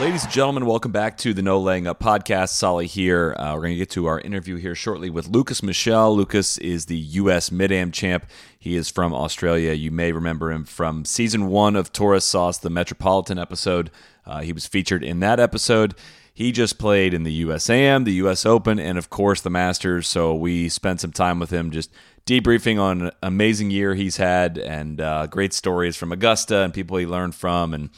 Ladies and gentlemen, welcome back to the No Laying Up podcast. Solly here. Uh, we're going to get to our interview here shortly with Lukas Michel. Lukas is the U.S. Mid Am champ. He is from Australia. You may remember him from season one of Tourist Sauce, the Metropolitan episode. Uh, he was featured in that episode. He just played in the USAM, the US Open, and of course the Masters. So we spent some time with him just debriefing on an amazing year he's had and uh, great stories from Augusta and people he learned from. And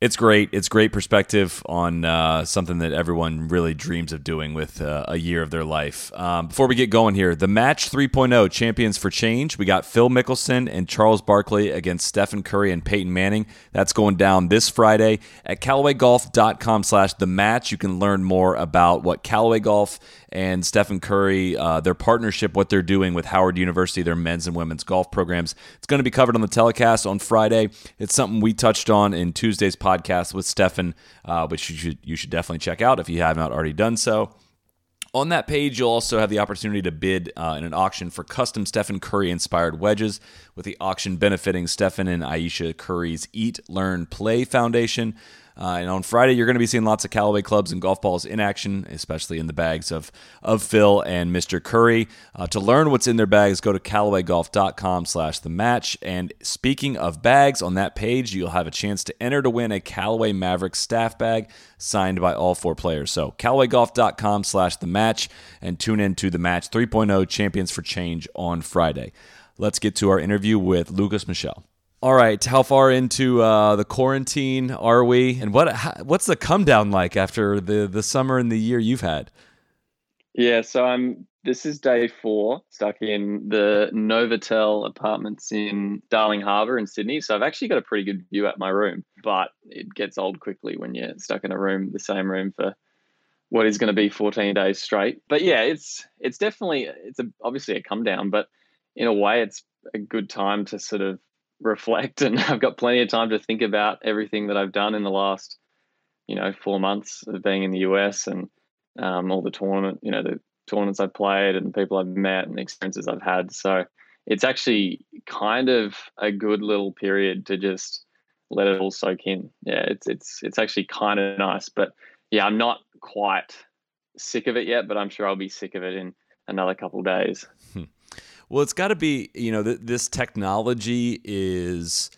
it's great. It's great perspective on uh, something that everyone really dreams of doing with uh, a year of their life. Um, before we get going here, the match 3.0 champions for change. We got Phil Mickelson and Charles Barkley against Stephen Curry and Peyton Manning. That's going down this Friday at CallawayGolf.com slash the match. You can learn more about what Callaway Golf and Stephen Curry, uh, their partnership, what they're doing with Howard University, their men's and women's golf programs. It's going to be covered on the telecast on Friday. It's something we touched on in Tuesday's podcast with Stephen, uh, which you should you should definitely check out if you have not already done so. On that page, you'll also have the opportunity to bid uh, in an auction for custom Stephen Curry inspired wedges, with the auction benefiting Stephen and Aisha Curry's Eat, Learn, Play Foundation. Uh, and on Friday, you're going to be seeing lots of Callaway clubs and golf balls in action, especially in the bags of, of Phil and Mr. Curry. Uh, to learn what's in their bags, go to CallawayGolf.com slash the match. And speaking of bags, on that page, you'll have a chance to enter to win a Callaway Maverick staff bag signed by all four players. So CallawayGolf.com slash the match and tune in to the match 3.0 Champions for Change on Friday. Let's get to our interview with Lukas Michel. All right, how far into uh, the quarantine are we, and what how, what's the come down like after the the summer and the year you've had? Yeah, so I'm. This is day four, stuck in the Novotel apartments in Darling Harbour in Sydney. So I've actually got a pretty good view at my room, but it gets old quickly when you're stuck in a room, the same room for what is going to be 14 days straight. But yeah, it's it's definitely it's a, obviously a come down, but in a way, it's a good time to sort of reflect and I've got plenty of time to think about everything that I've done in the last, you know, four months of being in the US and um, all the tournament, you know, the tournaments I've played and people I've met and the experiences I've had. So it's actually kind of a good little period to just let it all soak in. Yeah, it's it's it's actually kind of nice. But yeah, I'm not quite sick of it yet, but I'm sure I'll be sick of it in another couple days. Well, it's got to be, you know, th- this technology is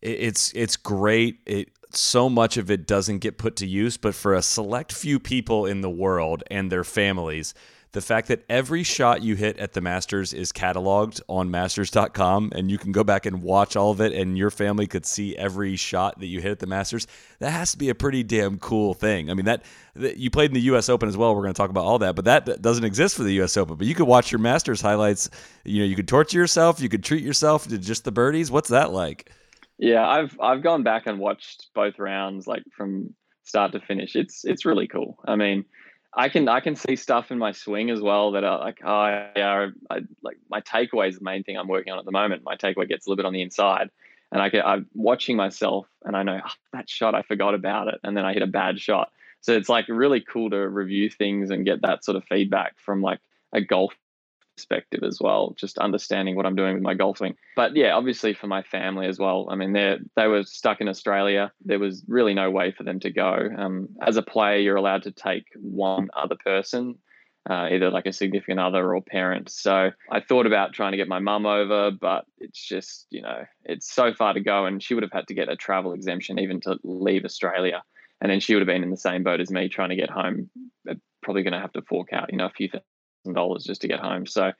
it's it's great. It so much of it doesn't get put to use, but for a select few people in the world and their families, the fact that every shot you hit at the Masters is cataloged on masters.com and you can go back and watch all of it and your family could see every shot that you hit at the Masters, that has to be a pretty damn cool thing. I mean, that, that you played in the US Open as well. We're going to talk about all that, but that, doesn't exist for the US Open. But you could watch your Masters highlights, you know, you could torture yourself, you could treat yourself to just the birdies. What's that like? Yeah, I've I've gone back and watched both rounds like from start to finish. It's it's really cool. I mean, I can I can see stuff in my swing as well that are like oh yeah I, like my takeaway is the main thing I'm working on at the moment. My takeaway gets a little bit on the inside, and I get I'm watching myself and I know oh, that shot I forgot about it, and then I hit a bad shot. So it's like really cool to review things and get that sort of feedback from like a golf perspective as well, just understanding what I'm doing with my golfing. But yeah, obviously for my family as well. I mean, they they were stuck in Australia. There was really no way for them to go. Um, as a player, you're allowed to take one other person. Uh, either like a significant other or parent. So I thought about trying to get my mum over, but it's just, you know, it's so far to go. And she would have had to get a travel exemption even to leave Australia. And then she would have been in the same boat as me trying to get home. Probably going to have to fork out, you know, a few dollars just to get home. So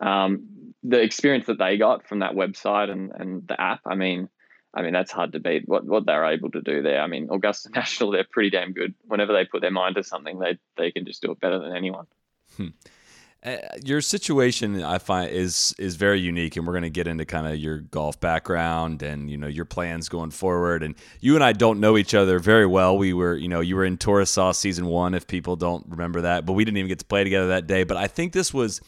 um, the experience that they got from that website and, and the app, I mean, I mean that's hard to beat. What what they're able to do there. I mean, Augusta National, they're pretty damn good. Whenever they put their mind to something, they they can just do it better than anyone. Hmm. Uh, your situation, I find, is is very unique, and we're going to get into kind of your golf background and you know your plans going forward. And you and I don't know each other very well. We were, you know, you were in Tourist Sauce season one, if people don't remember that, but we didn't even get to play together that day. But I think this was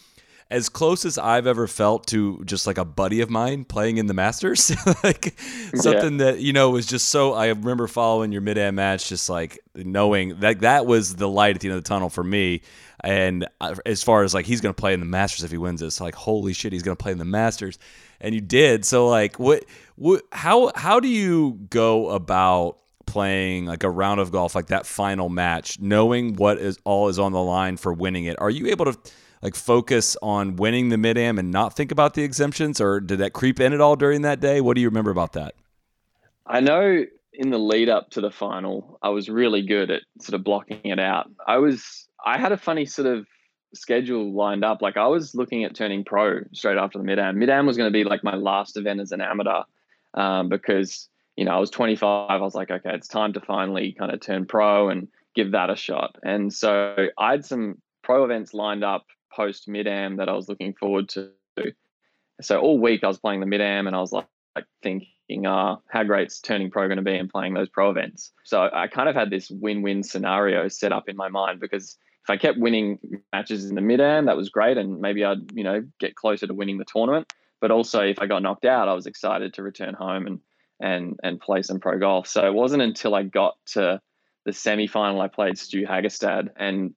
as close as I've ever felt to just like a buddy of mine playing in the Masters, like something yeah. that you know was just so. I remember following your mid am match, just like knowing that that was the light at the end of the tunnel for me. And uh, as far as like he's going to play in the Masters if he wins this, like holy shit, he's going to play in the Masters, and you did. So like, what, what, how, how do you go about playing like a round of golf like that final match, knowing what is all is on the line for winning it? Are you able to? like focus on winning the mid am and not think about the exemptions, or did that creep in at all during that day? What do you remember about that? I know in the lead up to the final, I was really good at sort of blocking it out. I was I had a funny sort of schedule lined up. Like I was looking at turning pro straight after the mid am. Mid am was going to be like my last event as an amateur um, because you know I was 25. I was like, okay, it's time to finally kind of turn pro and give that a shot. And so I had some pro events lined up post mid am that I was looking forward to. So all week I was playing the mid am and I was like, like thinking, uh, how great's turning pro going to be and playing those pro events. So I kind of had this win win scenario set up in my mind because I kept winning matches in the mid am, that was great. And maybe I'd, you know, get closer to winning the tournament. But also if I got knocked out, I was excited to return home and and and play some pro golf. So it wasn't until I got to the semi final I played Stu Hagestad and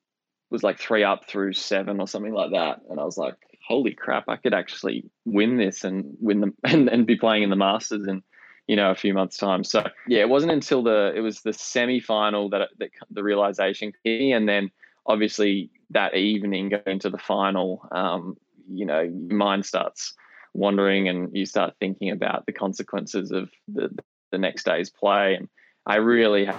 was like three up through seven or something like that. And I was like, holy crap, I could actually win this and win them and, and be playing in the Masters in, you know, a few months' time. So yeah, it wasn't until the it was the semi final that, that the realization hit me, and then obviously that evening going to the final, um, you know, your mind starts wandering and you start thinking about the consequences of the the next day's play. And I really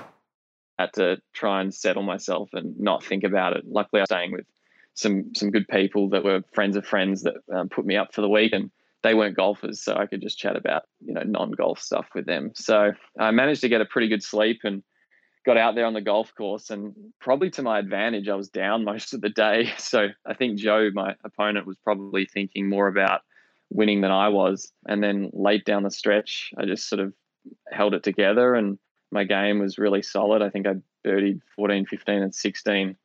had to try and settle myself and not think about it. Luckily, I was staying with some some good people that were friends of friends that um, put me up for the week, and they weren't golfers, so I could just chat about you know non golf stuff with them. So I managed to get a pretty good sleep and got out there on the golf course, and probably to my advantage, I was down most of the day. So I think Joe, my opponent, was probably thinking more about winning than I was. And then late down the stretch, I just sort of held it together and my game was really solid. I think I birdied 14, 15, and 16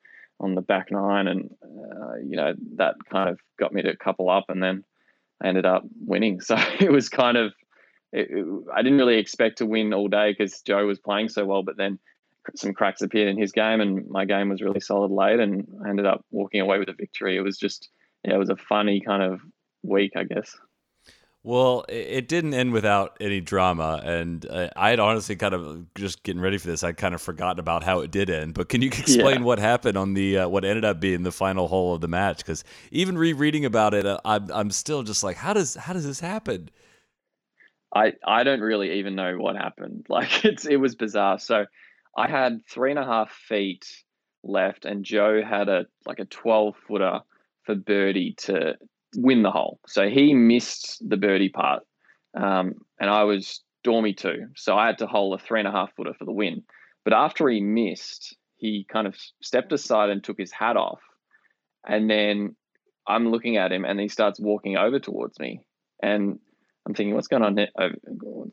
on the back nine, and uh, you know that kind of got me to couple up, and then I ended up winning. So it was kind of it, it, I didn't really expect to win all day because Joe was playing so well, but then some cracks appeared in his game, and my game was really solid late, and I ended up walking away with a victory. It was just yeah, it was a funny kind of week, I guess. Well, it didn't end without any drama, and I had honestly kind of just getting ready for this. I kind of forgotten about how it did end. But can you explain yeah. what happened on the uh, what ended up being the final hole of the match? Because even rereading about it, uh, I'm I'm still just like, how does how does this happen? I I don't really even know what happened. Like it's it was bizarre. So I had three and a half feet left, and Joe had a like a twelve footer for birdie to win the hole. So he missed the birdie part, um, and I was dormy too. So I had to hole a three and a half footer for the win. But after he missed, he kind of stepped aside and took his hat off, and then I'm looking at him, and he starts walking over towards me, and I'm thinking, what's going on? Uh,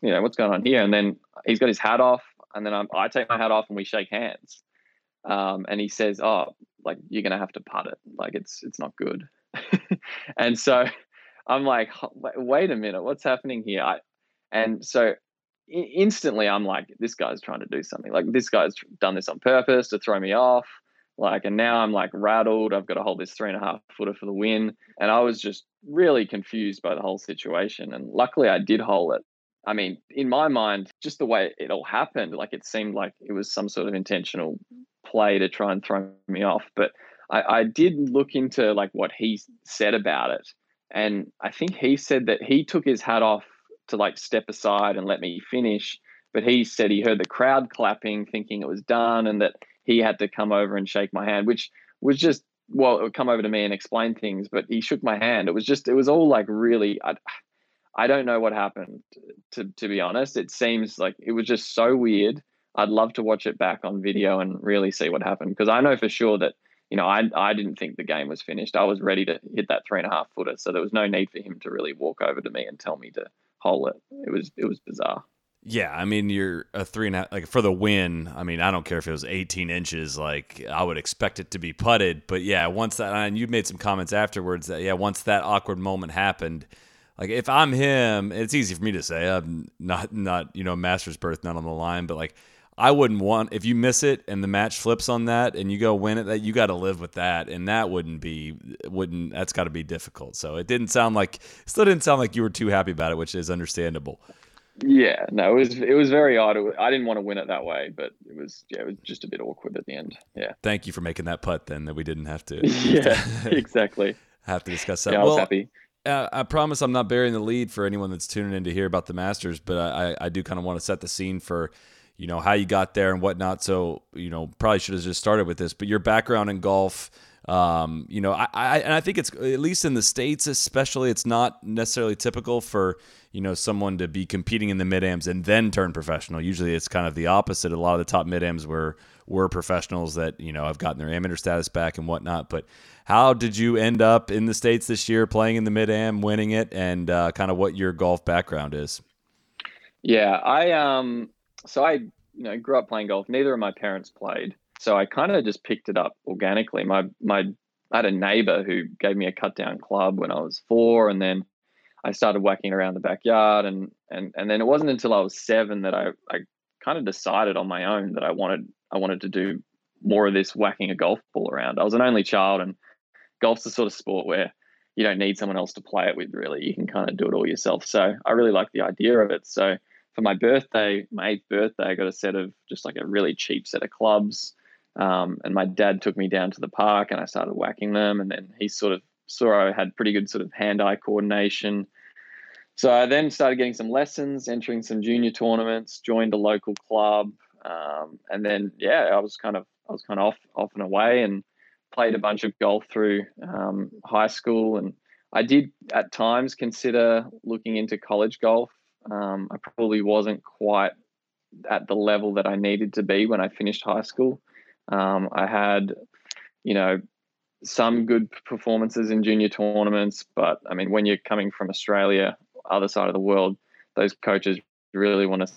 you know, what's going on here? And then he's got his hat off, and then I'm, i take my hat off, and we shake hands. Um, and he says, "Oh, like you're gonna have to putt it. Like it's it's not good." and so I'm like, wait a minute, what's happening here? I, and so instantly I'm like, this guy's trying to do something. Like this guy's done this on purpose to throw me off. Like, and now I'm like rattled. I've got to hold this three and a half footer for the win. And I was just really confused by the whole situation. And luckily I did hold it. I mean, in my mind, just the way it all happened, like it seemed like it was some sort of intentional play to try and throw me off. But I, I did look into like what he said about it, and I think he said that he took his hat off to like step aside and let me finish, but he said he heard the crowd clapping, thinking it was done, and that he had to come over and shake my hand, which was just well, it would come over to me and explain things, but he shook my hand. It was just, it was all like really, I, I don't know what happened. To to be honest, it seems like it was just so weird. I'd love to watch it back on video and really see what happened because I know for sure that you know, I I didn't think the game was finished. I was ready to hit that three and a half footer, so there was no need for him to really walk over to me and tell me to hole it. It was it was bizarre. Yeah, I mean, you're a three and a half, like for the win. I mean, I don't care if it was 18 inches, like I would expect it to be putted. But yeah, once that, and you made some comments afterwards that, yeah, once that awkward moment happened, like if I'm him, it's easy for me to say, I'm not, not, you know, master's berth, not on the line, but like I wouldn't want, if you miss it and the match flips on that and you go win it, that you got to live with that. And that wouldn't be, wouldn't, that's got to be difficult. So it didn't sound like, still didn't sound like you were too happy about it, which is understandable. Yeah, no, it was it was very odd. I didn't want to win it that way, but it was yeah, it was just a bit awkward at the end. Yeah. Thank you for making that putt then that we didn't have to. yeah, exactly. Have to discuss that. Yeah, I was happy. Uh, I promise I'm not burying the lead for anyone that's tuning in to hear about the Masters, but I, I do kind of want to set the scene for, you know, how you got there and whatnot. So, you know, probably should have just started with this, but your background in golf, um, you know, I, I and I think it's at least in the states, especially, it's not necessarily typical for you know someone to be competing in the mid ams and then turn professional. Usually, it's kind of the opposite. A lot of the top mid ams were were professionals that you know have gotten their amateur status back and whatnot. But how did you end up in the states this year, playing in the mid am, winning it, and uh, kind of what your golf background is? Yeah, I um, so I you know grew up playing golf. Neither of my parents played. So I kind of just picked it up organically. My my I had a neighbor who gave me a cut down club when I was four, and then I started whacking around the backyard, and and and then it wasn't until I was seven that I I kind of decided on my own that I wanted I wanted to do more of this whacking a golf ball around. I was an only child, and golf's the sort of sport where you don't need someone else to play it with. Really, you can kind of do it all yourself. So I really like the idea of it. So for my birthday, my eighth birthday, I got a set of just like a really cheap set of clubs um, and my dad took me down to the park and I started whacking them. And then he sort of saw I had pretty good sort of hand eye coordination. So I then started getting some lessons, entering some junior tournaments, joined a local club. Um, and then, yeah, I was kind of, I was kind of off, off and away and played a bunch of golf through um, high school. And I did at times consider looking into college golf. Um, I probably wasn't quite at the level that I needed to be when I finished high school. Um, I had, you know, some good performances in junior tournaments, but I mean, when you're coming from Australia, other side of the world, those coaches really want to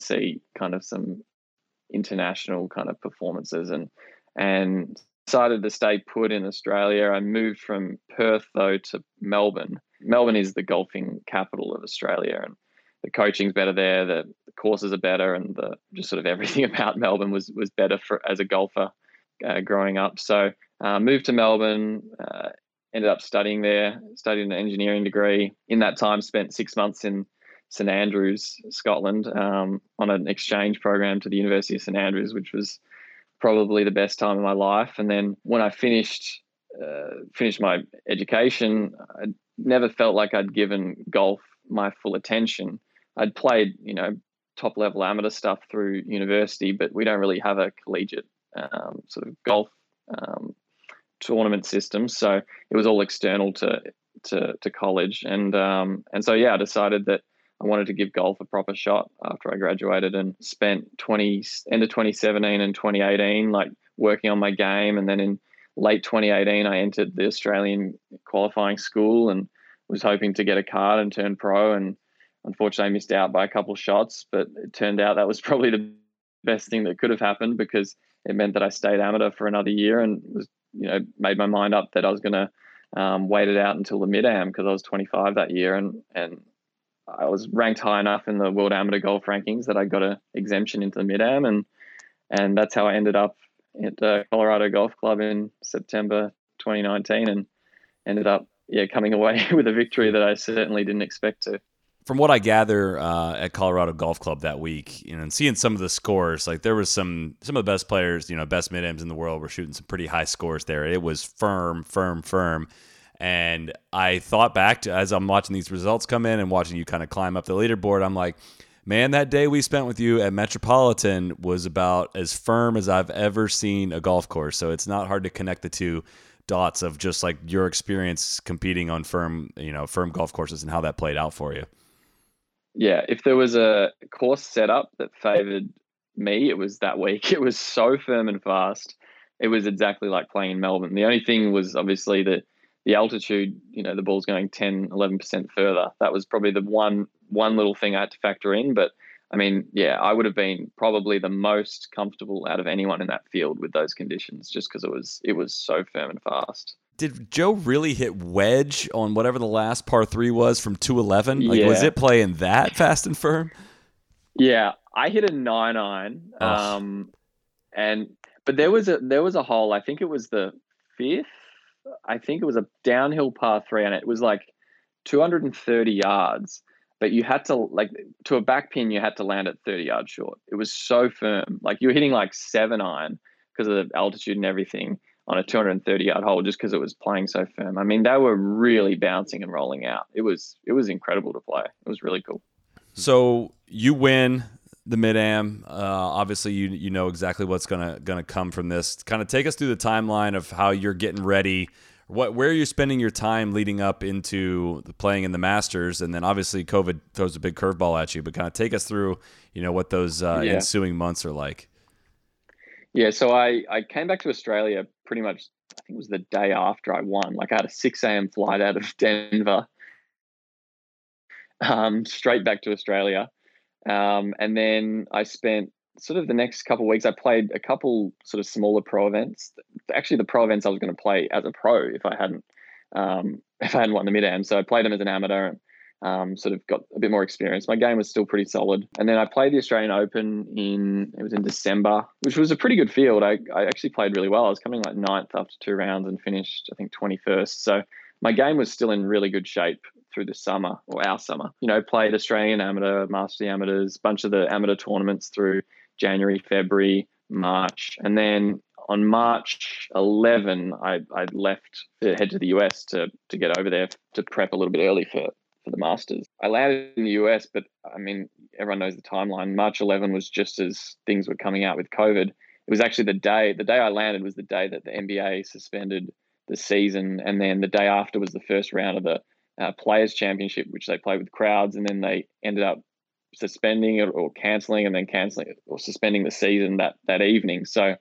see kind of some international kind of performances and and decided to stay put in Australia. I moved from Perth though to Melbourne. Melbourne is the golfing capital of Australia and the coaching's better there, the, courses are better, and the just sort of everything about Melbourne was was better for as a golfer uh, growing up. So uh, moved to Melbourne, uh, ended up studying there, studied an engineering degree. In that time, spent six months in St Andrews, Scotland, um, on an exchange program to the University of St Andrews, which was probably the best time of my life. And then when I finished uh, finished my education, I never felt like I'd given golf my full attention. I'd played, you know, top level amateur stuff through university, but we don't really have a collegiate um, sort of golf um, tournament system. So it was all external to to, to college, and um, and so yeah, I decided that I wanted to give golf a proper shot after I graduated, and spent twenty end of twenty seventeen and twenty eighteen like working on my game, and then in late 2018 I entered the Australian qualifying school and was hoping to get a card and turn pro. And Unfortunately, I missed out by a couple shots, but it turned out that was probably the best thing that could have happened because it meant that I stayed amateur for another year and was, you know, made my mind up that I was going to um, wait it out until the mid am because I was 25 that year and and I was ranked high enough in the world amateur golf rankings that I got an exemption into the mid am and and that's how I ended up at uh, Colorado Golf Club in September 2019 and ended up yeah coming away with a victory that I certainly didn't expect to from what I gather uh, at Colorado Golf Club that week, you know, and seeing some of the scores, like there was some some of the best players, you know, best mid ams in the world were shooting some pretty high scores there. It was firm, firm, firm. And I thought back to as I'm watching these results come in and watching you kind of climb up the leaderboard, I'm like, man, that day we spent with you at Metropolitan was about as firm as I've ever seen a golf course. So it's not hard to connect the two dots of just like your experience competing on firm, you know, firm golf courses and how that played out for you yeah, if there was a course setup that favored me, it was that week. It was so firm and fast. It was exactly like playing in Melbourne. The only thing was obviously the the altitude, you know, the ball's going 10, 11% further. That was probably the one one little thing I had to factor in, but I mean, yeah, I would have been probably the most comfortable out of anyone in that field with those conditions, just because it was it was so firm and fast. Did Joe really hit wedge on whatever the last par three was from two eleven? Like, Yeah. was it playing that fast and firm? Yeah, I hit a nine iron, Oh. um, and but there was a there was a hole. I think it was the fifth. I think it was a downhill par three, and it was like 230 yards. But you had to like to a back pin, you had to land at 30 yards short. It was so firm, like you were hitting like seven iron because of the altitude and everything on a 230 yard hole, just because it was playing so firm. I mean, they were really bouncing and rolling out. It was it was incredible to play. It was really cool. So you win the mid am. Uh, obviously, you you know exactly what's gonna gonna come from this. Kind of take us through the timeline of how you're getting ready. What where are you're spending your time leading up into the playing in the Masters, and then obviously COVID throws a big curveball at you. But kind of take us through, you know, what those uh, Yeah. ensuing months are like. Yeah, so I, I came back to Australia pretty much, I think it was the day after I won. Like I had a 6 a.m. flight out of Denver, um, straight back to Australia. Um, and then I spent sort of the next couple weeks, I played a couple sort of smaller pro events. Actually, the pro events I was going to play as a pro if I hadn't um, if I hadn't won the mid am. So I played them as an amateur and um, sort of got a bit more experience. My game was still pretty solid. And then I played the Australian Open in, it was in December, which was a pretty good field. I, I actually played really well. I was coming like ninth after two rounds and finished, I think, 21st. So my game was still in really good shape through the summer or our summer. You know, played Australian amateur, Master amateurs, bunch of the amateur tournaments through January, February, March. And then on March 11, I, I left to head to the US to, to get over there to prep a little bit early for, for the Masters. I landed in the US, but I mean, everyone knows the timeline. March 11 was just as things were coming out with COVID. It was actually the day, the day I landed was the day that the NBA suspended the season. And then the day after was the first round of the uh, Players Championship, which they played with crowds. And then they ended up suspending it or canceling and then canceling or suspending the season that, that evening. So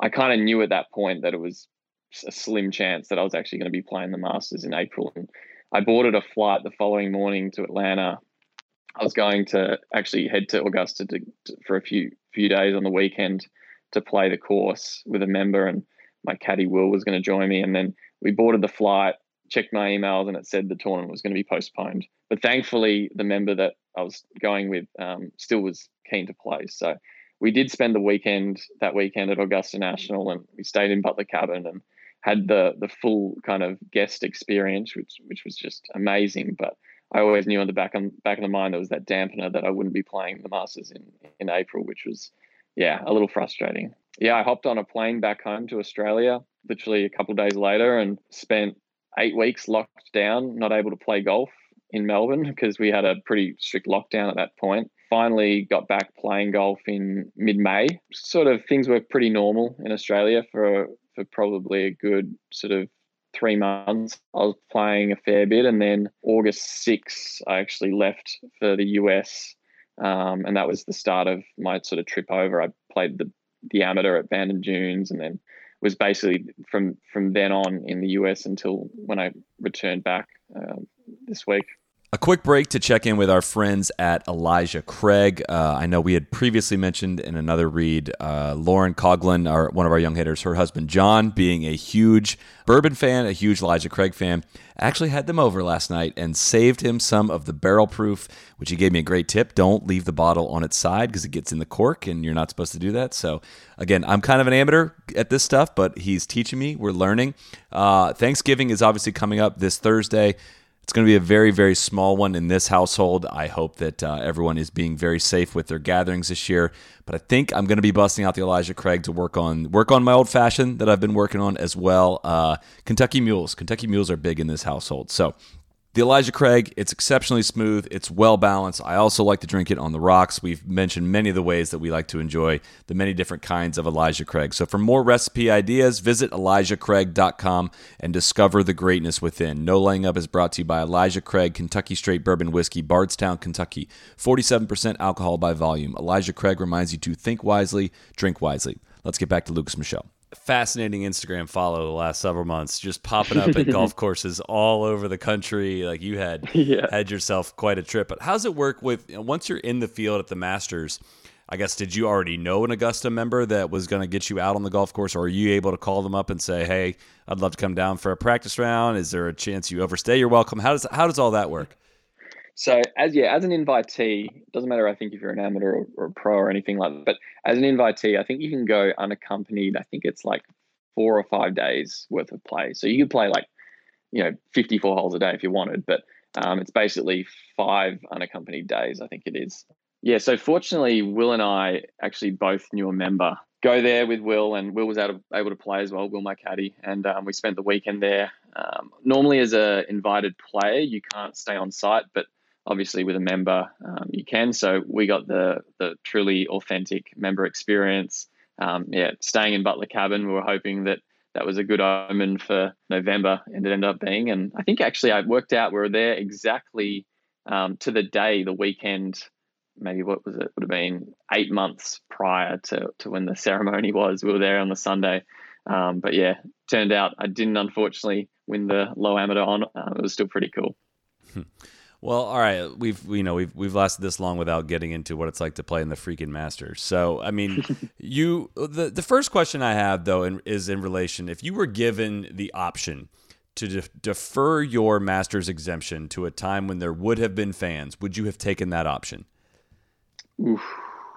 I kind of knew at that point that it was a slim chance that I was actually going to be playing the Masters in April. And I boarded a flight the following morning to Atlanta. I was going to actually head to Augusta to, to, for a few few days on the weekend to play the course with a member, and my caddy Will was going to join me. And then we boarded the flight, checked my emails, and it said the tournament was going to be postponed. But thankfully, the member that I was going with um, still was keen to play. So we did spend the weekend that weekend at Augusta National, and we stayed in Butler Cabin and had the the full kind of guest experience, which which was just amazing. But I always knew on the back of back of the mind there was that dampener that I wouldn't be playing the Masters in in April, which was yeah a little frustrating. Yeah, I hopped on a plane back home to Australia literally a couple days later and spent eight weeks locked down, not able to play golf in Melbourne because we had a pretty strict lockdown at that point. Finally got back playing golf in mid-May. Sort of things were pretty normal in Australia for for probably a good sort of three months. I was playing a fair bit, and then August 6th, I actually left for the US, um, and that was the start of my sort of trip over. I played the the amateur at Bandon Dunes, and then was basically from from then on in the US until when I returned back um, this week. A quick break to check in with our friends at Elijah Craig. Uh, I know we had previously mentioned in another read uh, Lauren Coughlin, our, one of our young hitters, her husband John, being a huge bourbon fan, a huge Elijah Craig fan, actually had them over last night and saved him some of the barrel proof, which he gave me a great tip. Don't leave the bottle on its side because it gets in the cork and you're not supposed to do that. So, again, I'm kind of an amateur at this stuff, but he's teaching me. We're learning. Uh, Thanksgiving is obviously coming up this Thursday. It's going to be a very, very small one in this household. I hope that uh, everyone is being very safe with their gatherings this year. But I think I'm going to be busting out the Elijah Craig to work on work on my old fashioned that I've been working on as well. Uh, Kentucky mules. Kentucky mules are big in this household. So the Elijah Craig, it's exceptionally smooth. It's well balanced. I also like to drink it on the rocks. We've mentioned many of the ways that we like to enjoy the many different kinds of Elijah Craig. So for more recipe ideas, visit ElijahCraig.com and discover the greatness within. No Laying Up is brought to you by Elijah Craig, Kentucky Straight Bourbon Whiskey, Bardstown, Kentucky. 47% alcohol by volume. Elijah Craig reminds you to think wisely, drink wisely. Let's get back to Lukas Michel. Fascinating Instagram follow the last several months, just popping up at golf courses all over the country. Like you had Yeah. had yourself quite a trip. But how's it work with once you're in the field at the Masters? I guess did you already know an Augusta member that was going to get you out on the golf course, or are you able to call them up and say, "Hey, I'd love to come down for a practice round"? Is there a chance you overstay your welcome? How does how does all that work? So as yeah, as an invitee, doesn't matter. I think if you're an amateur or, or a pro or anything like that. But as an invitee, I think you can go unaccompanied. I think it's like four or five days worth of play. So you could play like you know 54 holes a day if you wanted, but um, it's basically five unaccompanied days. I think it is. Yeah. So fortunately, Will and I actually both knew a member. Go there with Will, and Will was able to play as well. Will, my caddy, and um, we spent the weekend there. Um, normally, as a invited player, you can't stay on site, but obviously with a member um, you can. So we got the the truly authentic member experience. Um, yeah staying in butler cabin we were hoping that that was a good omen for november and it ended up being. And i think actually i worked out. We were there exactly um, to the day the weekend maybe what was it? Would have been eight months prior to, to when the ceremony was. We were there on the sunday. Um, but yeah turned out i didn't unfortunately win the low amateur on uh, it was still pretty cool Well, all right, we've you know we've we've lasted this long without getting into what it's like to play in the freaking Masters. So, I mean, you the the first question I have though in, is in relation if you were given the option to de- defer your Masters exemption to a time when there would have been fans, would you have taken that option? Oof,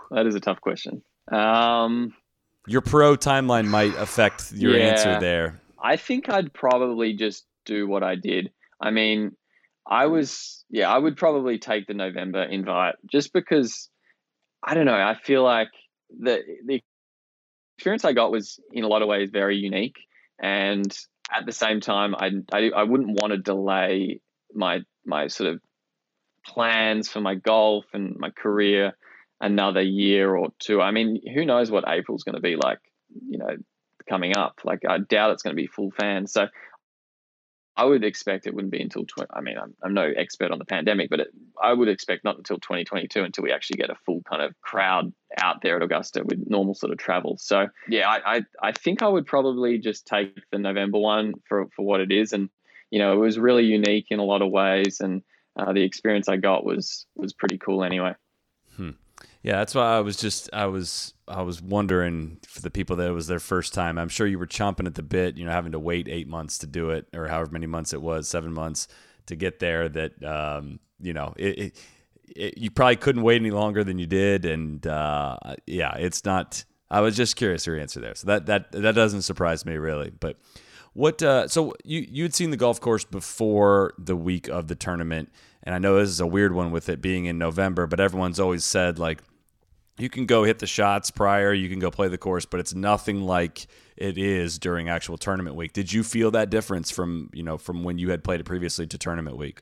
that is a tough question. Um, Your pro timeline might affect your Yeah. answer there. I think I'd probably just do what I did. I mean, I mm. was, yeah, I would probably take the November invite just because I don't know. I feel like the the experience I got was in a lot of ways very unique, and at the same time, I I, I wouldn't want to delay my my sort of plans for my golf and my career another year or two. I mean, who knows what April's going to be like? You know, coming up. Like I doubt it's going to be full fans. So I would expect it wouldn't be until 20, I mean, I'm, I'm no expert on the pandemic, but it, I would expect not until 2022 until we actually get a full kind of crowd out there at Augusta with normal sort of travel. So yeah, I, I, I think I would probably just take the November one for, for what it is. And, you know, it was really unique in a lot of ways. And uh, the experience I got was, was pretty cool anyway. Yeah, that's why I was just I was I was wondering for the people that it was their first time. I'm sure you were chomping at the bit, you know, having to wait eight months to do it, or however many months it was, seven months to get there. That um, you know, it, it, it, you probably couldn't wait any longer than you did, and uh, yeah, it's not. I was just curious your answer there, so that that that doesn't surprise me really. But what? Uh, so you you had seen the golf course before the week of the tournament, and I know this is a weird one with it being in November, but everyone's always said like you can go hit the shots prior, you can go play the course, but it's nothing like it is during actual tournament week. Did you feel that difference from you know from when you had played it previously to tournament week?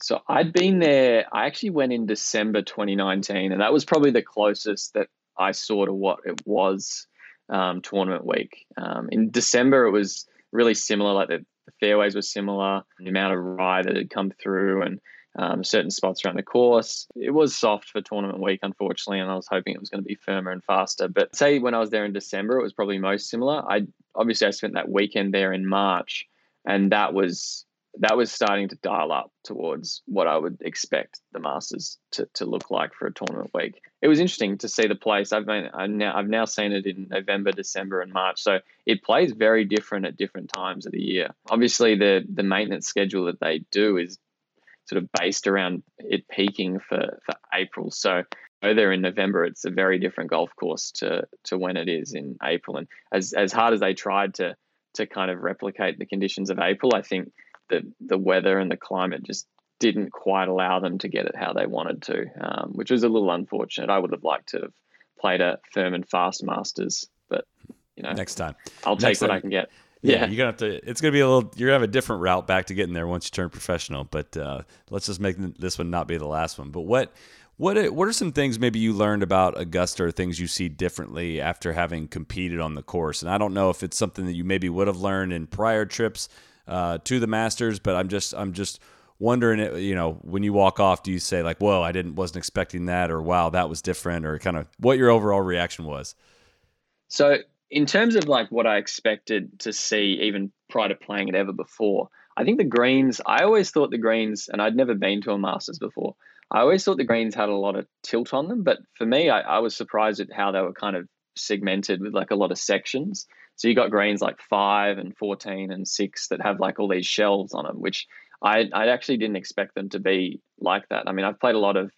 So I'd been there. I actually went in December 2019, and that was probably the closest that I saw to what it was um, tournament week. Um, in December, it was really similar. Like the, the fairways were similar, the amount of ride that had come through, and um, certain spots around the course. It was soft for tournament week, unfortunately, and I was hoping it was going to be firmer and faster. But say when I was there in December, it was probably most similar. I obviously I spent that weekend there in March, and that was that was starting to dial up towards what I would expect the Masters to, to look like for a tournament week. It was interesting to see the place. I've been I now I've now seen it in November, December, and March. So it plays very different at different times of the year. Obviously, the the maintenance schedule that they do is sort of based around it peaking for, for April. So go there in November, it's a very different golf course to to when it is in April. And as as hard as they tried to to kind of replicate the conditions of April, I think the the weather and the climate just didn't quite allow them to get it how they wanted to, um, which was a little unfortunate. I would have liked to have played a firm and fast Masters, but you know, Next time, I'll take next what time- I can get. yeah, Yeah, you're gonna have to. It's gonna be a little. You're gonna have a different route back to getting there once you turn professional. But uh, let's just make this one not be the last one. But what? What what are some things maybe you learned about Augusta or things you see differently after having competed on the course? And I don't know if it's something that you maybe would have learned in prior trips uh, to the Masters, but I'm just I'm just wondering, uh, you know, when you walk off, do you say like, "Whoa, I didn't wasn't expecting that," or "Wow, that was different," or kind of what your overall reaction was? So in terms of like what I expected to see even prior to playing it ever before, I think the greens, I always thought the greens, and I'd never been to a Masters before, I always thought the greens had a lot of tilt on them. But for me, I, I was surprised at how they were kind of segmented with like a lot of sections. So you got greens like five and 14 and six that have like all these shelves on them, which I, I actually didn't expect them to be like that. I mean, I've played a lot of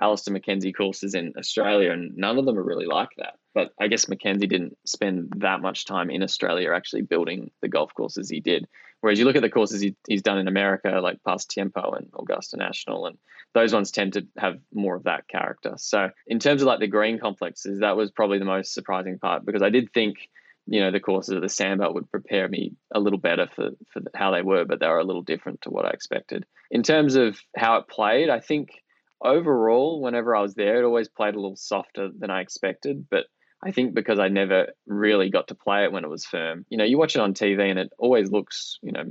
Alister Mackenzie courses in Australia, and none of them are really like that. But I guess Mackenzie didn't spend that much time in Australia actually building the golf courses he did. Whereas you look at the courses he, he's done in America, like Pasatiempo and Augusta National, and those ones tend to have more of that character. So in terms of like the green complexes, that was probably the most surprising part because I did think you know the courses of the sandbelt would prepare me a little better for for how they were, but they were a little different to what I expected. In terms of how it played, I think overall, whenever I was there, it always played a little softer than I expected. But I think because I never really got to play it when it was firm. You know, you watch it on TV and it always looks, you know,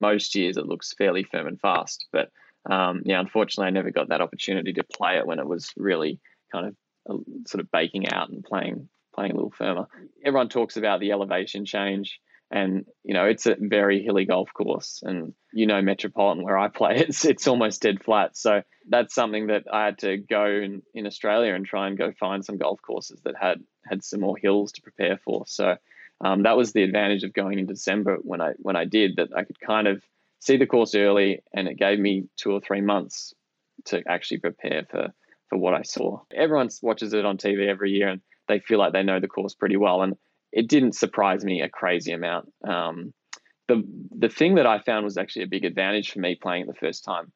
most years it looks fairly firm and fast. But um, yeah, unfortunately, I never got that opportunity to play it when it was really kind of uh, sort of baking out and playing playing a little firmer. Everyone talks about the elevation change and you know it's a very hilly golf course and you know metropolitan where i play it's it's almost dead flat. So that's something that i had to go in, in australia and try and go find some golf courses that had had some more hills to prepare for. So um, that was the advantage of going in december when i when i did that i could kind of see the course early and it gave me two or three months to actually prepare for for what i saw. Everyone watches it on tv every year and they feel like they know the course pretty well and it didn't surprise me a crazy amount. Um, the the thing that I found was actually a big advantage for me playing it the first time.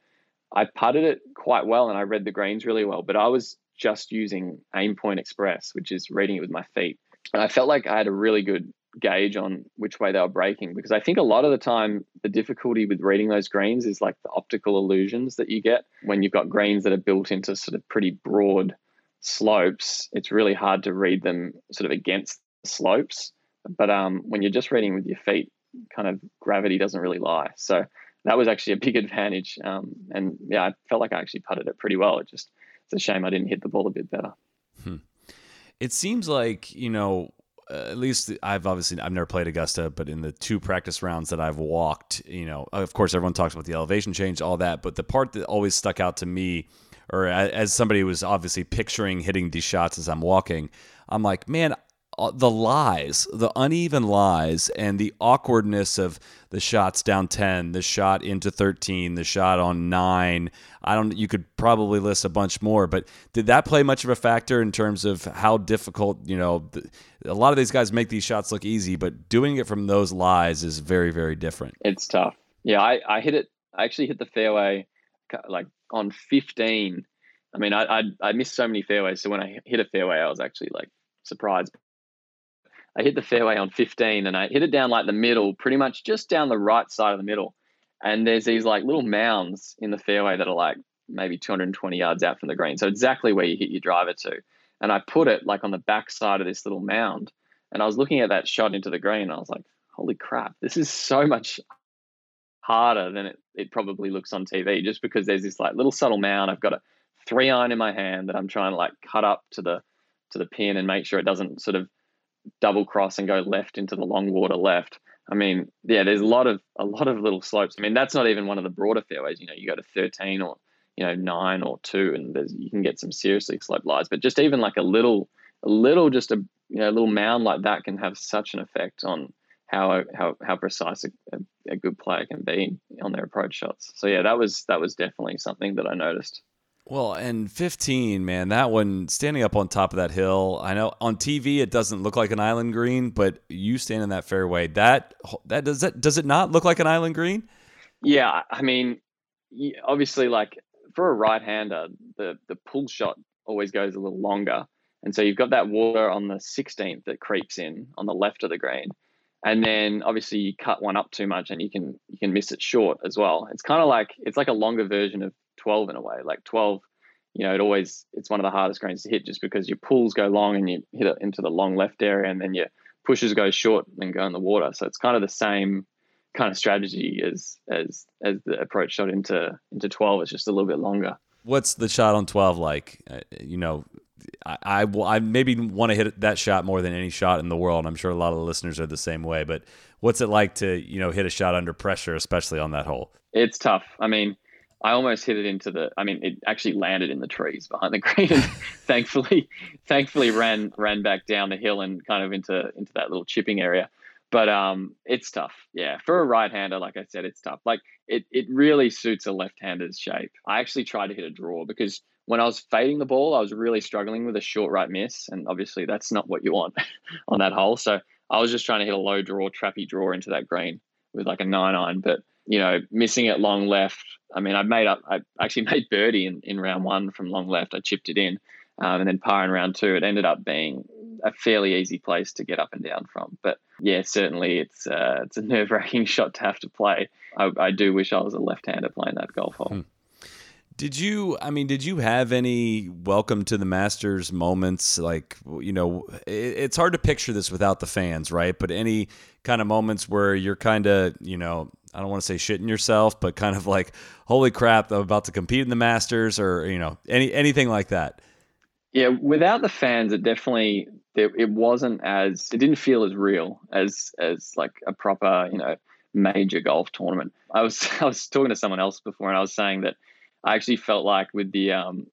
I putted it quite well and I read the greens really well, but I was just using Aimpoint Express, which is reading it with my feet. And I felt like I had a really good gauge on which way they were breaking because I think a lot of the time the difficulty with reading those greens is like the optical illusions that you get when you've got greens that are built into sort of pretty broad slopes. It's really hard to read them sort of against slopes. But um, when you're just reading with your feet, kind of gravity doesn't really lie. So that was actually a big advantage. Um, and yeah, I felt like I actually putted it pretty well. It just it's a shame I didn't hit the ball a bit better. Hmm. It seems like you know. Uh, at least I've obviously I've never played Augusta, but in the two practice rounds that I've walked, you know, of course everyone talks about the elevation change, all that, but the part that always stuck out to me, or as somebody was obviously picturing hitting these shots as I'm walking, I'm like, man, uh, the lies, the uneven lies, and the awkwardness of the shots down 10, the shot into 13, the shot on 9. I don't you could probably list a bunch more, but did that play much of a factor in terms of how difficult, you know, a lot of these guys make these shots look easy, but doing it from those lies is very very different. It's tough. Yeah, I I hit it I actually hit the fairway like on 15. I mean, I I, I missed so many fairways, so when I hit a fairway, I was actually like surprised I hit the fairway on 15 and I hit it down like the middle, pretty much just down the right side of the middle. And there's these like little mounds in the fairway that are like maybe 220 yards out from the green. So exactly where you hit your driver to. And I put it like on the back side of this little mound. And I was looking at that shot into the green and I was like, holy crap, this is so much harder than it, it probably looks on TV just because there's this like little subtle mound. I've got a three iron in my hand that I'm trying to like cut up to the to the pin and make sure it doesn't sort of double cross and go left into the long water left. I mean, yeah, there's a lot of a lot of little slopes. I mean, that's not even one of the broader fairways. You know, you go to 13 or you know nine or two, and there's you can get some seriously sloped lies. But just even like a little, a little, just a you know, a little mound like that can have such an effect on how how how precise a, a good player can be on their approach shots. So yeah, that was that was definitely something that I noticed. Well, and 15, man, that one standing up on top of that hill. I know on TV it doesn't look like an island green, but you stand in that fairway. That that does that does it not look like an island green? Yeah, I mean, obviously, like for a right-hander, the the pull shot always goes a little longer, and so you've got that water on the 16th that creeps in on the left of the green, and then obviously you cut one up too much, and you can you can miss it short as well. It's kind of like it's like a longer version of 12 in a way. Like 12, you know, it always it's one of the hardest greens to hit just because your pulls go long and you hit it into the long left area, and then your pushes go short and go in the water. So it's kind of the same kind of strategy as as as the approach shot into into 12. It's just a little bit longer. What's the shot on 12 like? Uh, you know, I, I, I maybe want to hit that shot more than any shot in the world. I'm sure a lot of the listeners are the same way. But what's it like to you know hit a shot under pressure, especially on that hole? It's tough. I mean, I almost hit it into the. I mean, it actually landed in the trees behind the green, and thankfully, thankfully ran ran back down the hill and kind of into into that little chipping area. But um, it's tough. Yeah, for a right-hander, like I said, it's tough. Like it, it really suits a left-hander's shape. I actually tried to hit a draw because when I was fading the ball, I was really struggling with a short right miss, and obviously that's not what you want on that hole. So I was just trying to hit a low draw, trappy draw into that green with like a nine iron, but you know, missing it long left. I mean, I made up. I actually made birdie in, in round one from long left. I chipped it in, um, and then par in round two. It ended up being a fairly easy place to get up and down from. But yeah, certainly it's uh, it's a nerve wracking shot to have to play. I, I, do wish I was a left hander playing that golf hole. Did you? I mean, did you have any welcome to the Masters moments? Like, you know, it's hard to picture this without the fans, right? But any kind of moments where you're kind of, you know, I don't want to say shitting yourself, but kind of like, holy crap, I'm about to compete in the Masters, or you know, any anything like that. Yeah, without the fans, it definitely it wasn't as it didn't feel as real as as like a proper, you know, major golf tournament. I was I was talking to someone else before, and I was saying that I actually felt like with the um,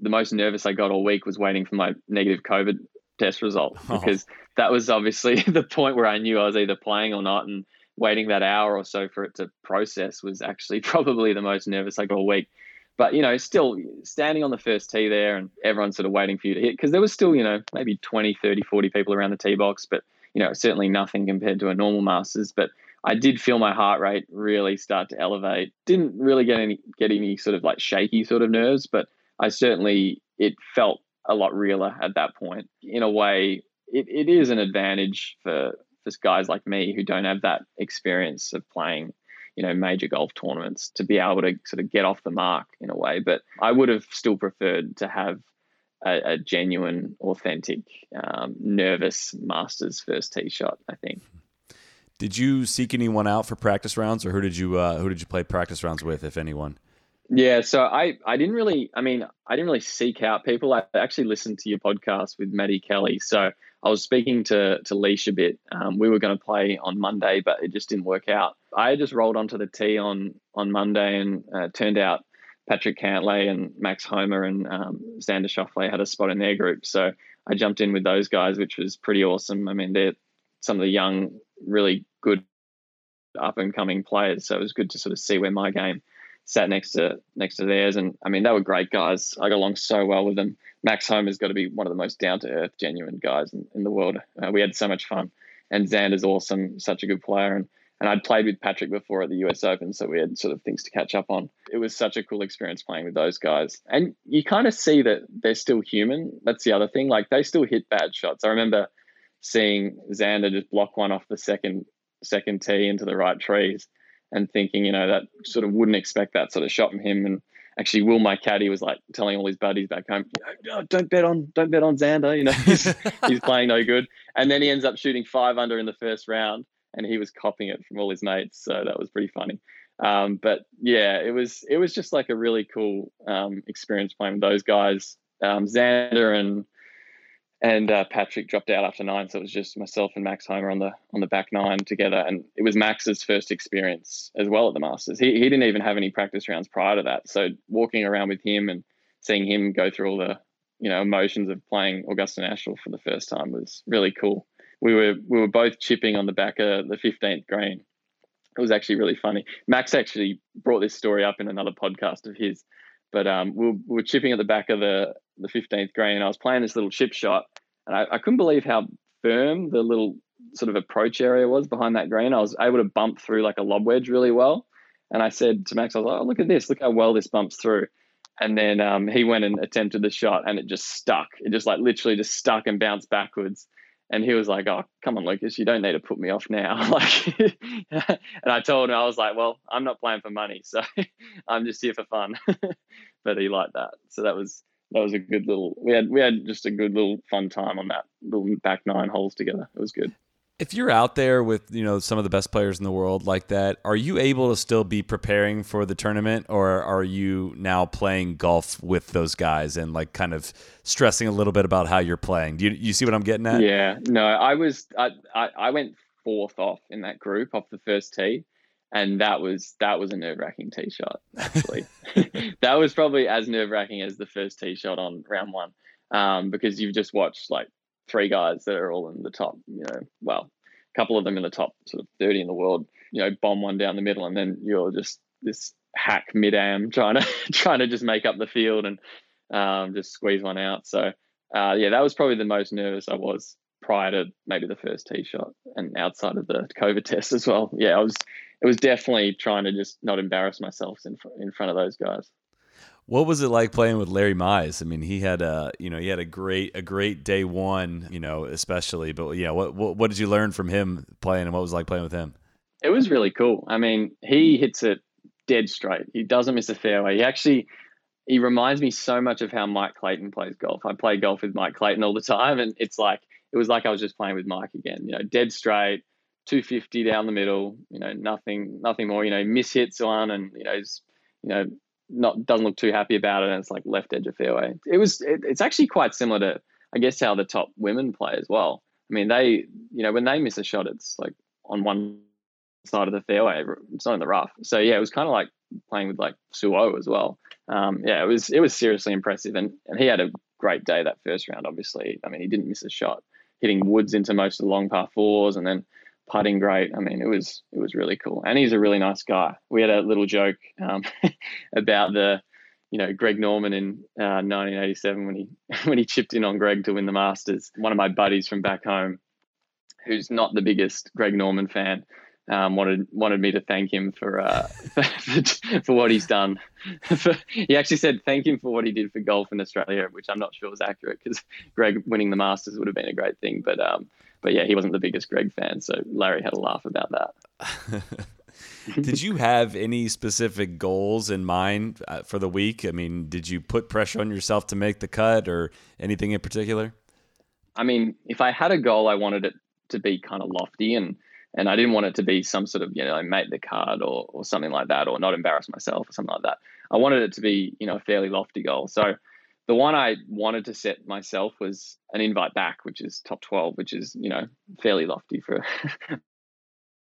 the most nervous I got all week was waiting for my negative COVID test result oh. because oh. that was obviously the point where I knew I was either playing or not, and waiting that hour or so for it to process was actually probably the most nervous I got all week. But you know, still standing on the first tee there and everyone sort of waiting for you to hit because there was still, you know, maybe 20, 30, 40 people around the tee box, but you know, certainly nothing compared to a normal Masters. But I did feel my heart rate really start to elevate. Didn't really get any get any sort of like shaky sort of nerves, but I certainly it felt a lot realer at that point. In a way, it, it is an advantage for for guys like me who don't have that experience of playing, you know, major golf tournaments to be able to sort of get off the mark in a way. But I would have still preferred to have a, a genuine, authentic, um, nervous Masters first tee shot. I think. Did you seek anyone out for practice rounds, or who did you uh, who did you play practice rounds with, if anyone? Yeah, so I I didn't really I mean I didn't really seek out people. I actually listened to your podcast with Maddie Kelly, so I was speaking to to Leash a bit. Um, we were going to play on Monday, but it just didn't work out. I just rolled onto the tee on on Monday, and uh, turned out Patrick Cantlay and Max Homa and um, Xander Schauffele had a spot in their group, so I jumped in with those guys, which was pretty awesome. I mean, they're some of the young, really good up and coming players. So it was good to sort of see where my game sat next to next to theirs. And I mean, they were great guys. I got along so well with them. Max Homa's got to be one of the most down to earth, genuine guys in, in the world. Uh, we had so much fun. And Xander's awesome, such a good player. And and I'd played with Patrick before at the US Open, so we had sort of things to catch up on. It was such a cool experience playing with those guys. And you kind of see that they're still human. That's the other thing. Like they still hit bad shots. I remember seeing Xander just block one off the second second tee into the right trees and thinking, you know, that sort of wouldn't expect that sort of shot from him. And actually, Will, my caddy, was like telling all his buddies back home, no, don't bet on, don't bet on Xander. You know, he's, he's playing no good. And then he ends up shooting five under in the first round, and he was copying it from all his mates. So that was pretty funny. Um, but yeah, it was it was just like a really cool um, experience playing with those guys. Um, Xander and and uh, Patrick dropped out after nine, so it was just myself and Max Homa on the on the back nine together, and it was Max's first experience as well at the Masters. He he didn't even have any practice rounds prior to that, so walking around with him and seeing him go through all the you know emotions of playing Augusta National for the first time was really cool. We were we were both chipping on the back of the fifteenth green. It was actually really funny. Max actually brought this story up in another podcast of his, but um, we, were, we were chipping at the back of the the 15th green. I was playing this little chip shot, and I, I couldn't believe how firm the little sort of approach area was behind that green. I was able to bump through like a lob wedge really well. And I said to Max, I was like, oh, look at this. Look how well this bumps through. And then um, he went and attempted the shot and it just stuck. It just like literally just stuck and bounced backwards. And he was like, oh, come on, Lukas, you don't need to put me off now. like, and I told him, I was like, well, I'm not playing for money. So I'm just here for fun. but he liked that. So that was, that was a good little we had we had just a good little fun time on that little back nine holes together. It was good. If you're out there with you know some of the best players in the world like that, are you able to still be preparing for the tournament, or are you now playing golf with those guys and like kind of stressing a little bit about how you're playing? Do you you see what I'm getting at? Yeah, no, I was I I, I went fourth off in that group off the first tee, and that was that was a nerve wracking tee shot. Actually, that was probably as nerve wracking as the first tee shot on round one, um, because you've just watched like three guys that are all in the top, you know, well, a couple of them in the top sort of 30 in the world, you know, bomb one down the middle, and then you're just this hack mid am trying to trying to just make up the field and um, just squeeze one out. So uh, yeah, that was probably the most nervous I was prior to maybe the first tee shot and outside of the COVID test as well. Yeah, I was it was definitely trying to just not embarrass myself in in front of those guys. What was it like playing with Larry Mize? I mean, he had a you know he had a great a great day one, you know, especially. But yeah, what what, what did you learn from him playing, and what was like playing with him? It was really cool. I mean, he hits it dead straight. He doesn't miss a fairway. He actually he reminds me so much of how Mike Clayton plays golf. I play golf with Mike Clayton all the time, and it's like it was like I was just playing with Mike again. You know, dead straight, 250 down the middle. You know, nothing nothing more. You know, miss hits one, and you know, you know not doesn't look too happy about it, and it's like left edge of fairway. It was it, it's actually quite similar to I guess how the top women play as well. I mean, they you know when they miss a shot, it's like on one side of the fairway, it's not in the rough. So yeah, it was kind of like playing with like Suo as well. Um, yeah, it was it was seriously impressive, and and he had a great day that first round. Obviously, I mean, he didn't miss a shot, hitting woods into most of the long par fours, and then putting great. I mean, it was it was really cool, and he's a really nice guy. We had a little joke um, about the, you know, Greg Norman in uh, 1987 when he when he chipped in on Greg to win the Masters. One of my buddies from back home, who's not the biggest Greg Norman fan, um, wanted wanted me to thank him for uh, for, for, what he's done. he actually said thank him for what he did for golf in Australia, which I'm not sure was accurate because Greg winning the Masters would have been a great thing. But um, but yeah, he wasn't the biggest Greg fan, so Larry had a laugh about that. did you have any specific goals in mind uh, for the week? I mean, did you put pressure on yourself to make the cut or anything in particular? I mean, if I had a goal, I wanted it to be kind of lofty and and I didn't want it to be some sort of you know make the card or or something like that or not embarrass myself or something like that. I wanted it to be you know a fairly lofty goal. So the one I wanted to set myself was an invite back, which is top 12, which is, you know, fairly lofty for a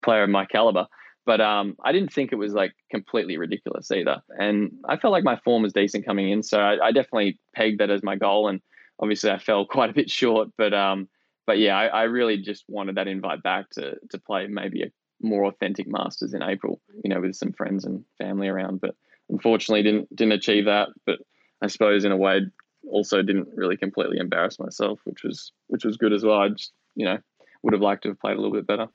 player of my caliber. But um, I didn't think it was like completely ridiculous either. And I felt like my form was decent coming in. So I, I definitely pegged that as my goal. And obviously I fell quite a bit short. But um, but yeah, I, I really just wanted that invite back to to play maybe a more authentic Masters in April, you know, with some friends and family around. But unfortunately didn't didn't achieve that. But I suppose in a way also didn't really completely embarrass myself, which was which was good as well. I just you know would have liked to have played a little bit better.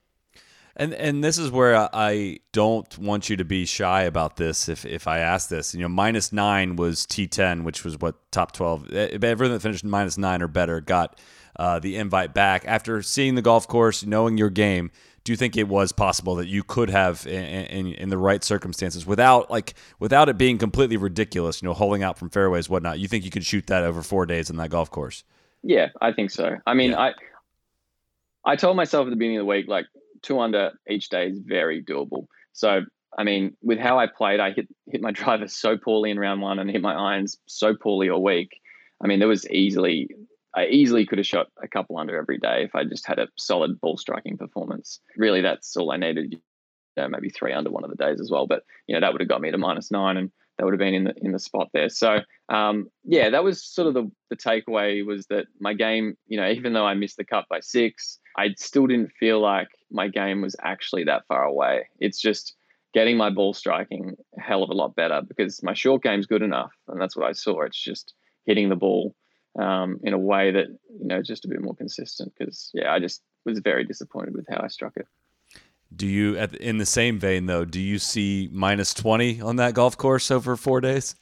And and this is where I don't want you to be shy about this. If if I ask this, you know, minus nine was T10, which was what top twelve. Everyone that finished minus nine or better got uh, the invite back after seeing the golf course, knowing your game do you think it was possible that you could have in, in, in, the right circumstances without like without it being completely ridiculous you know holding out from fairways whatnot you think you could shoot that over four days in that golf course? Yeah i think so. I mean yeah. i i told myself at the beginning of the week like two under each day is very doable. So i mean with how i played i hit hit my driver so poorly in round one and hit my irons so poorly all week. I mean there was easily I easily could have shot a couple under every day if I just had a solid ball striking performance. Really, that's all I needed. You know, maybe three under one of the days as well. But you know, that would have got me to minus nine, and that would have been in the in the spot there. So um, yeah, that was sort of the the takeaway was that my game, you know, even though I missed the cut by six, I still didn't feel like my game was actually that far away. It's just getting my ball striking a hell of a lot better because my short game's good enough, and that's what I saw. It's just hitting the ball um, in a way that you know just a bit more consistent. Because yeah, I just was very disappointed with how I struck it. Do you, in the same vein though, do you see minus twenty on that golf course over four days?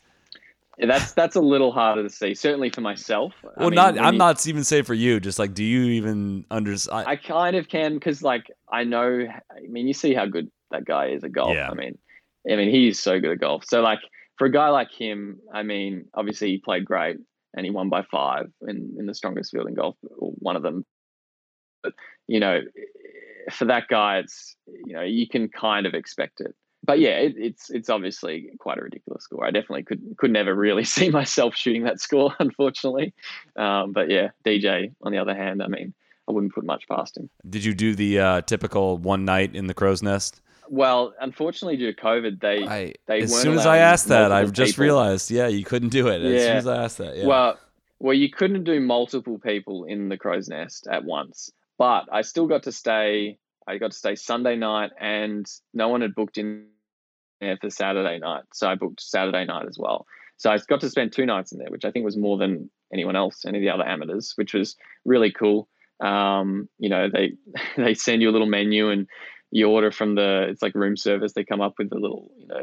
Yeah, that's that's a little harder to see. Certainly for myself. Well, I mean, not. I'm you, not even saying for you. Just like, do you even understand? I, I kind of can because, like, I know. I mean, you see how good that guy is at golf. Yeah. I mean, I mean, he's so good at golf. So, like, for a guy like him, I mean, obviously he played great and he won by five in, in the strongest field in golf, one of them. But you know, for that guy, it's you know you can kind of expect it. But yeah, it, it's it's obviously quite a ridiculous score. I definitely could could never really see myself shooting that score, unfortunately. Um, but yeah, DJ on the other hand, I mean, I wouldn't put much past him. Did you do the uh, typical one night in the crow's nest? Well, unfortunately, due to COVID, they I, they as soon as I asked that, I've just people. realized, yeah, you couldn't do it. As Yeah. soon as I asked that, yeah. Well, well, you couldn't do multiple people in the crow's nest at once, but I still got to stay. I got to stay Sunday night, and no one had booked in there for Saturday night, so I booked Saturday night as well. So I got to spend two nights in there, which I think was more than anyone else, any of the other amateurs, which was really cool. Um, you know, they they send you a little menu and you order from the it's like room service. They come up with a little you know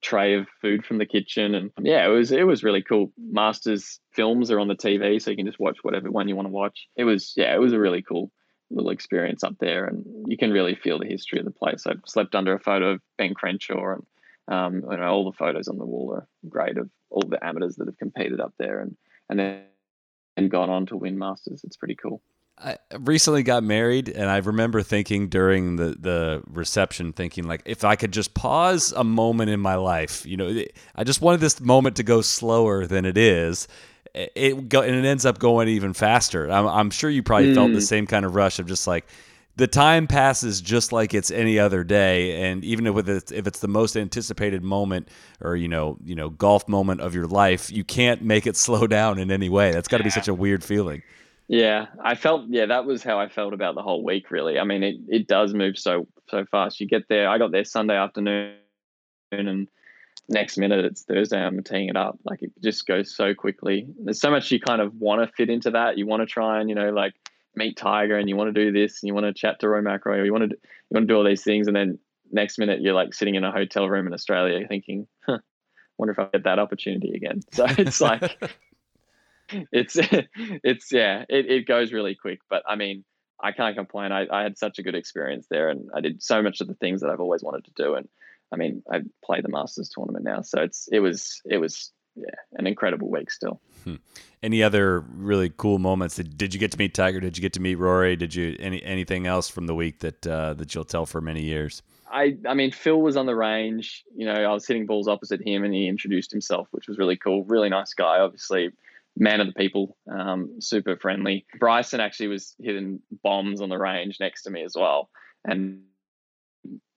tray of food from the kitchen, and yeah, it was it was really cool. Masters films are on the TV, so you can just watch whatever one you want to watch. It was yeah, it was a really cool little experience up there, and you can really feel the history of the place. I slept under a photo of Ben Crenshaw, and um, you know, all the photos on the wall are great of all the amateurs that have competed up there, and and then and gone on to win Masters. It's pretty cool. I recently got married, and I remember thinking during the, the reception, thinking like, if I could just pause a moment in my life, you know, I just wanted this moment to go slower than it is. It go and it ends up going even faster. I'm, I'm sure you probably felt the Mm. same kind of rush of just like the time passes just like it's any other day, and even if it's, if it's the most anticipated moment or you know you know golf moment of your life, you can't make it slow down in any way. That's got to be such a weird feeling. Yeah, I felt yeah, that was how I felt about the whole week really. I mean, it, it does move so so fast. You get there, I got there Sunday afternoon and next minute it's Thursday, I'm teeing it up. Like it just goes so quickly. There's so much you kind of want to fit into that. You want to try and, you know, like meet Tiger and you want to do this and you want to chat to Rory McIlroy or you want to you want to do all these things and then next minute you're like sitting in a hotel room in Australia thinking, huh, wonder if I get that opportunity again. So it's like it's it's yeah it, it goes really quick but i mean i can't complain I, I had such a good experience there and i did so much of the things that i've always wanted to do and i mean i play the masters tournament now so it's it was it was yeah an incredible week still Any other really cool moments? Did, did you get to meet Tiger? Did you get to meet Rory? Did you any anything else from the week that uh, that you'll tell for many years? I I mean Phil was on the range. You know, I was hitting balls opposite him, and he introduced himself, which was really cool. Really nice guy, obviously, man of the people, um, super friendly. Bryson actually was hitting bombs on the range next to me as well, and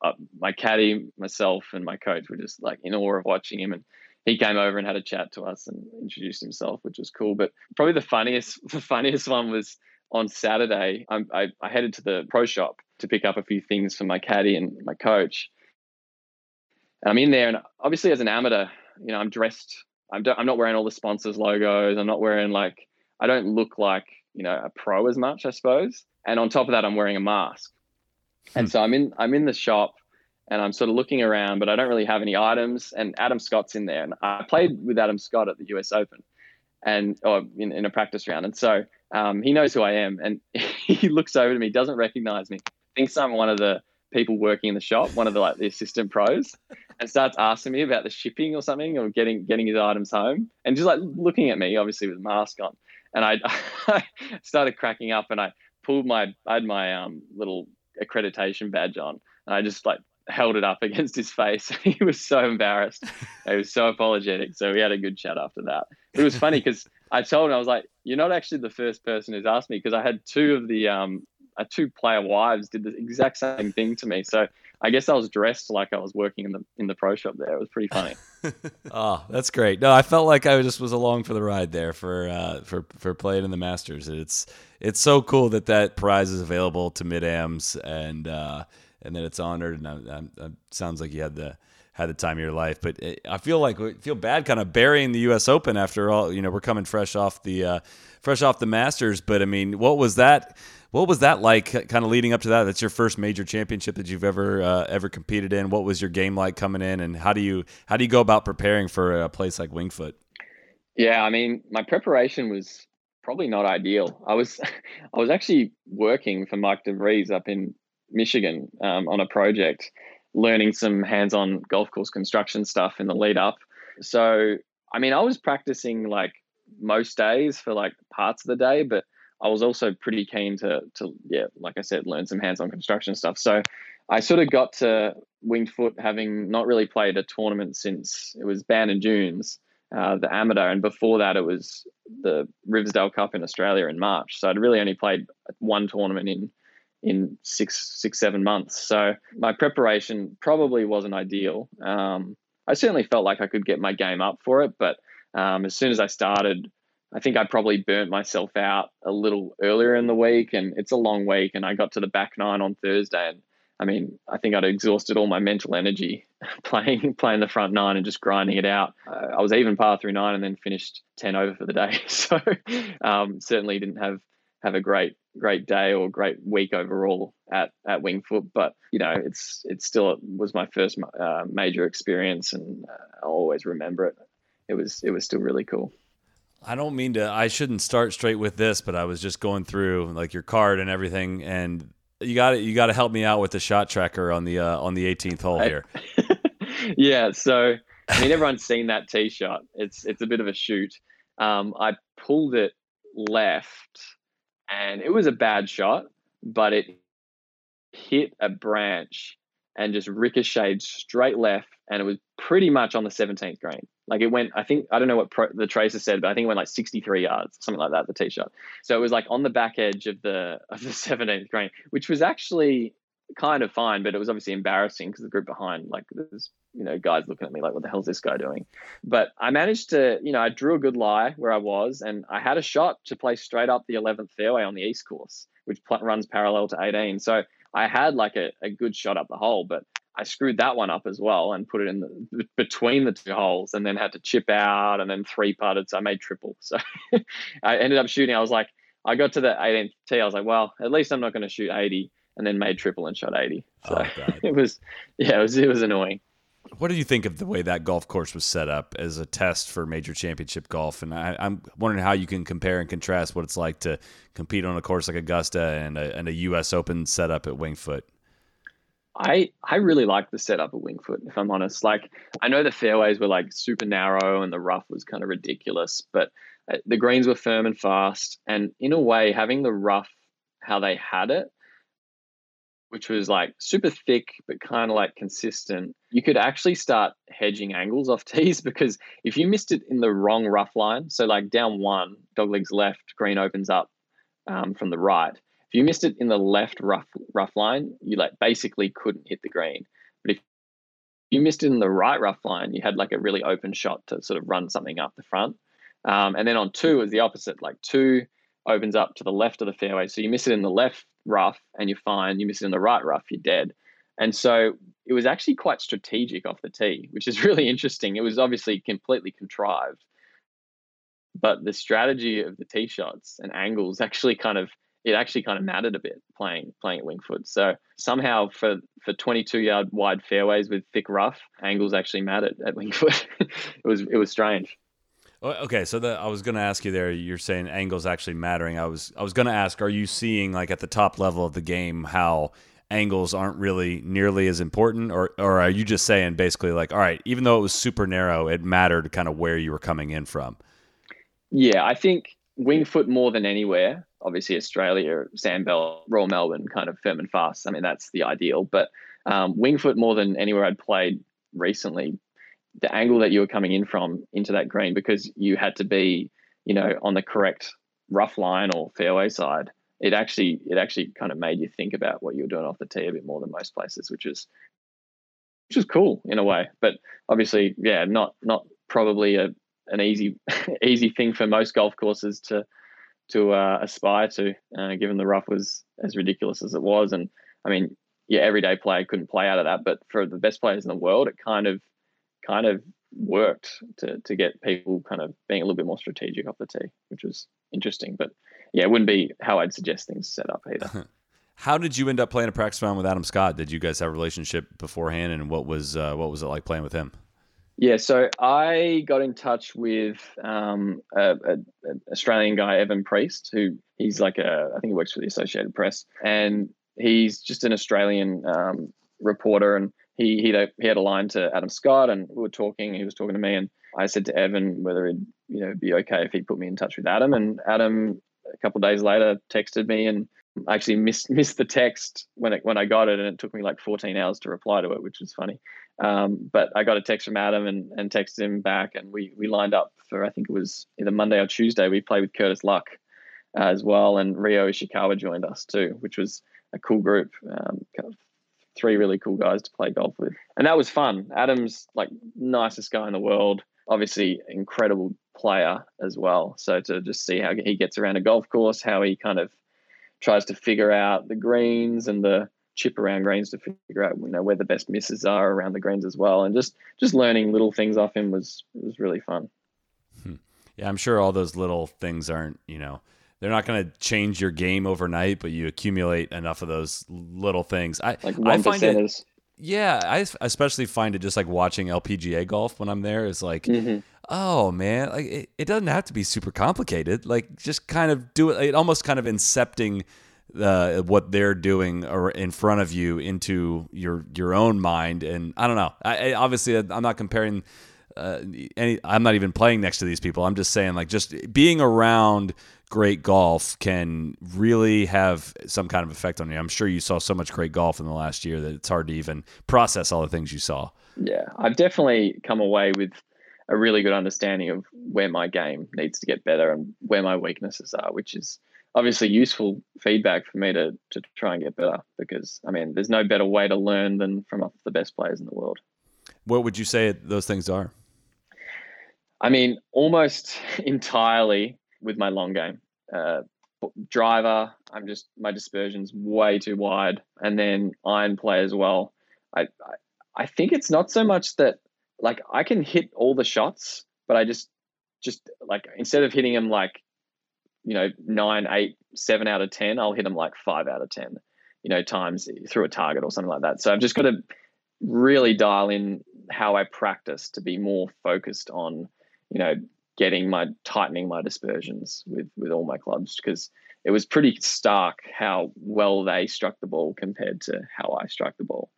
uh, my caddy, myself, and my coach were just like in awe of watching him. And he came over and had a chat to us and introduced himself, which was cool. But probably the funniest the funniest one was on Saturday. I, I, I headed to the pro shop to pick up a few things for my caddy and my coach. And I'm in there, and obviously, as an amateur, you know, I'm dressed. I'm, I'm not wearing all the sponsors' logos. I'm not wearing like, I don't look like, you know, a pro as much, I suppose. And on top of that, I'm wearing a mask. And so I'm in, I'm in the shop and I'm sort of looking around, but I don't really have any items. And Adam Scott's in there. And I played with Adam Scott at the US Open and, or in, in a practice round. And so um, he knows who I am. And he looks over to me, doesn't recognize me, thinks I'm one of the people working in the shop, one of the like the assistant pros, and starts asking me about the shipping or something or getting getting his items home, and just like looking at me, obviously with a mask on, and I, I started cracking up, and I pulled my I had my um little accreditation badge on, and I just like held it up against his face. he was so embarrassed. he was so apologetic. So we had a good chat after that. It was funny because I told him I was like, "You're not actually the first person who's asked me because I had two of the um uh, two player wives did the exact same thing to me. So I guess I was dressed like I was working in the in the pro shop there. It was pretty funny. Oh, that's great. No, I felt like I just was along for the ride there for uh, for for playing in the Masters. It's it's so cool that that prize is available to mid ams and uh, and that it's honored. And I, I, I, sounds like you had the had the time of your life. But it, I feel like feel bad kind of burying the U.S. Open after all. You know, we're coming fresh off the uh, fresh off the Masters. But I mean, what was that? What was that like? Kind of leading up to that. That's your first major championship that you've ever uh, ever competed in. What was your game like coming in, and how do you how do you go about preparing for a place like Winged Foot? Yeah, I mean, my preparation was probably not ideal. I was I was actually working for Mike DeVries up in Michigan um, on a project, learning some hands-on golf course construction stuff in the lead up. So, I mean, I was practicing like most days for like parts of the day, but I was also pretty keen to to yeah, like I said, learn some hands-on construction stuff. So I sort of got to Winged Foot having not really played a tournament since it was Bandon Dunes, uh, the amateur, and before that it was the Riversdale Cup in Australia in March. So I'd really only played one tournament in in six six seven months. So my preparation probably wasn't ideal. Um, I certainly felt like I could get my game up for it, but um, as soon as I started, I think I probably burnt myself out a little earlier in the week, and it's a long week. And I got to the back nine on Thursday, and I mean, I think I'd exhausted all my mental energy playing playing the front nine and just grinding it out. Uh, I was even par through nine and then finished ten over for the day. So um, certainly didn't have have a great great day or great week overall at at Winged Foot. But you know, it's it's still it was my first uh, major experience, and uh, I'll always remember it. It was it was still really cool. I don't mean to. I shouldn't start straight with this, but I was just going through like your card and everything, and you got it you got to help me out with the shot tracker on the uh, on the 18th hole here. yeah, so I mean, everyone's seen that tee shot. It's it's a bit of a shoot. Um, I pulled it left, and it was a bad shot, but it hit a branch and just ricocheted straight left, and it was pretty much on the 17th green. Like it went, I think I don't know what pro, the tracer said, but I think it went like 63 yards, something like that. The tee shot. So it was like on the back edge of the of the 17th green, which was actually kind of fine, but it was obviously embarrassing because the group behind, like there's you know guys looking at me like, what the hell's this guy doing? But I managed to, you know, I drew a good lie where I was, and I had a shot to play straight up the 11th fairway on the east course, which pl- runs parallel to 18. So I had like a, a good shot up the hole, but I screwed that one up as well and put it in the, between the two holes and then had to chip out and then three putted. So I made triple. So I ended up shooting. I was like, I got to the 18th tee. I was like, well, at least I'm not going to shoot 80 and then made triple and shot 80. So oh, it was, yeah, it was, it was annoying. What do you think of the way that golf course was set up as a test for major championship golf? And I, am wondering how you can compare and contrast what it's like to compete on a course like Augusta and a, and a U.S. Open setup at Winged Foot. I I really like the setup of Winged Foot, if I'm honest. Like I know the fairways were like super narrow and the rough was kind of ridiculous, but uh, the greens were firm and fast. And in a way, having the rough how they had it, which was like super thick but kind of like consistent, you could actually start hedging angles off tees because if you missed it in the wrong rough line, so like down one, doglegs left, green opens up um, from the right if you missed it in the left rough rough line, you like basically couldn't hit the green. But if you missed it in the right rough line, you had like a really open shot to sort of run something up the front. Um, and then on two is the opposite. Like two opens up to the left of the fairway, so you miss it in the left rough and you're fine. You miss it in the right rough, you're dead. And so it was actually quite strategic off the tee, which is really interesting. It was obviously completely contrived, but the strategy of the tee shots and angles actually kind of it actually kind of mattered a bit playing playing at Winged Foot. So somehow for for 22 yard wide fairways with thick rough, angles actually mattered at Winged Foot. It was it was strange. Okay, so the, I was going to ask you there. You're saying angles actually mattering. I was I was going to ask, are you seeing like at the top level of the game how angles aren't really nearly as important, or or are you just saying basically like, all right, even though it was super narrow, it mattered kind of where you were coming in from? Yeah, I think Winged Foot more than anywhere obviously Australia, Sandbelt, Royal Melbourne, kind of firm and fast. I mean, that's the ideal. But um, Winged Foot more than anywhere I'd played recently, the angle that you were coming in from into that green because you had to be, you know, on the correct rough line or fairway side. It actually it actually kind of made you think about what you were doing off the tee a bit more than most places, which is which is cool in a way. But obviously, yeah, not not probably a an easy easy thing for most golf courses to to uh, aspire to, uh, given the rough was as ridiculous as it was. And I mean, yeah, everyday player couldn't play out of that, but for the best players in the world, it kind of kind of worked to to get people kind of being a little bit more strategic off the tee, which was interesting. But yeah, it wouldn't be how I'd suggest things set up either. how did you end up playing a practice round with Adam Scott? Did you guys have a relationship beforehand, and what was uh, what was it like playing with him? Yeah, so I got in touch with um, an Australian guy, Evin Priest, who he's like a, I think he works for the Associated Press, and he's just an Australian um, reporter, and he he he had a line to Adam Scott, and we were talking. He was talking to me, and I said to Evan whether it'd you know be okay if he put me in touch with Adam, and Adam a couple days later texted me and I actually missed missed the text when it when I got it, and it took me like 14 hours to reply to it, which was funny. Um, but I got a text from Adam and, and texted him back, and we we lined up for I think it was either Monday or Tuesday. We played with Curtis Luck uh, as well, and Ryo Ishikawa joined us too, which was a cool group. Um, kind of three really cool guys to play golf with, and that was fun. Adam's like nicest guy in the world, obviously incredible player as well. So to just see how he gets around a golf course, how he kind of tries to figure out the greens and the chip around greens to figure out you know where the best misses are around the greens as well and just just learning little things off him was was really fun hmm. yeah i'm sure all those little things aren't you know they're not going to change your game overnight but you accumulate enough of those little things i like i find it yeah i especially find it just like watching lpga golf when i'm there is like mm-hmm oh man, like it, it doesn't have to be super complicated. Like just kind of do it. It almost kind of incepting uh, what they're doing in front of you into your your own mind. And I don't know. I, I obviously I'm not comparing. Uh, any, I'm not even playing next to these people. I'm just saying, like, just being around great golf can really have some kind of effect on you. I'm sure you saw so much great golf in the last year that it's hard to even process all the things you saw. Yeah, I've definitely come away with a really good understanding of where my game needs to get better and where my weaknesses are, which is obviously useful feedback for me to to try and get better. Because I mean, there's no better way to learn than from the best players in the world. What would you say those things are? I mean, almost entirely with my long game. Uh, driver, I'm just my dispersion's way too wide, and then iron play as well. I, I I think it's not so much that like I can hit all the shots, but I just just like instead of hitting them like you know nine, eight, seven out of ten, I'll hit them like five out of ten, you know, times through a target or something like that. So I've just got to really dial in how I practice to be more focused on, you know, getting my tightening my dispersions with with all my clubs because it was pretty stark how well they struck the ball compared to how I struck the ball,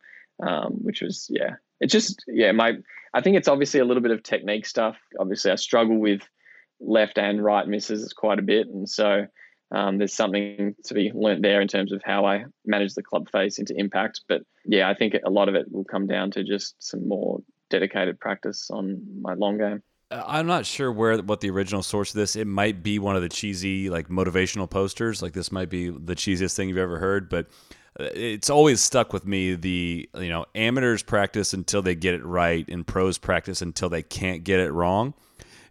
um, which was yeah, it's just yeah my I think it's obviously a little bit of technique stuff. Obviously, I struggle with left and right misses quite a bit, and so um, there's something to be learnt there in terms of how I manage the club face into impact. But yeah, I think a lot of it will come down to just some more dedicated practice on my long game. Uh, I'm not sure where what the original source of this. It might be one of the cheesy like motivational posters. Like this might be the cheesiest thing you've ever heard, but it's always stuck with me the you know amateurs practice until they get it right and pros practice until they can't get it wrong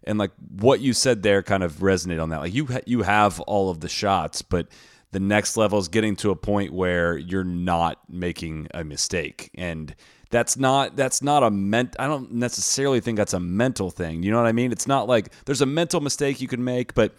and like what you said there kind of resonated on that. Like you ha- you have all of the shots but the next level is getting to a point where you're not making a mistake. And that's not that's not a ment I don't necessarily think that's a mental thing. You know what I mean? It's not like there's a mental mistake you can make but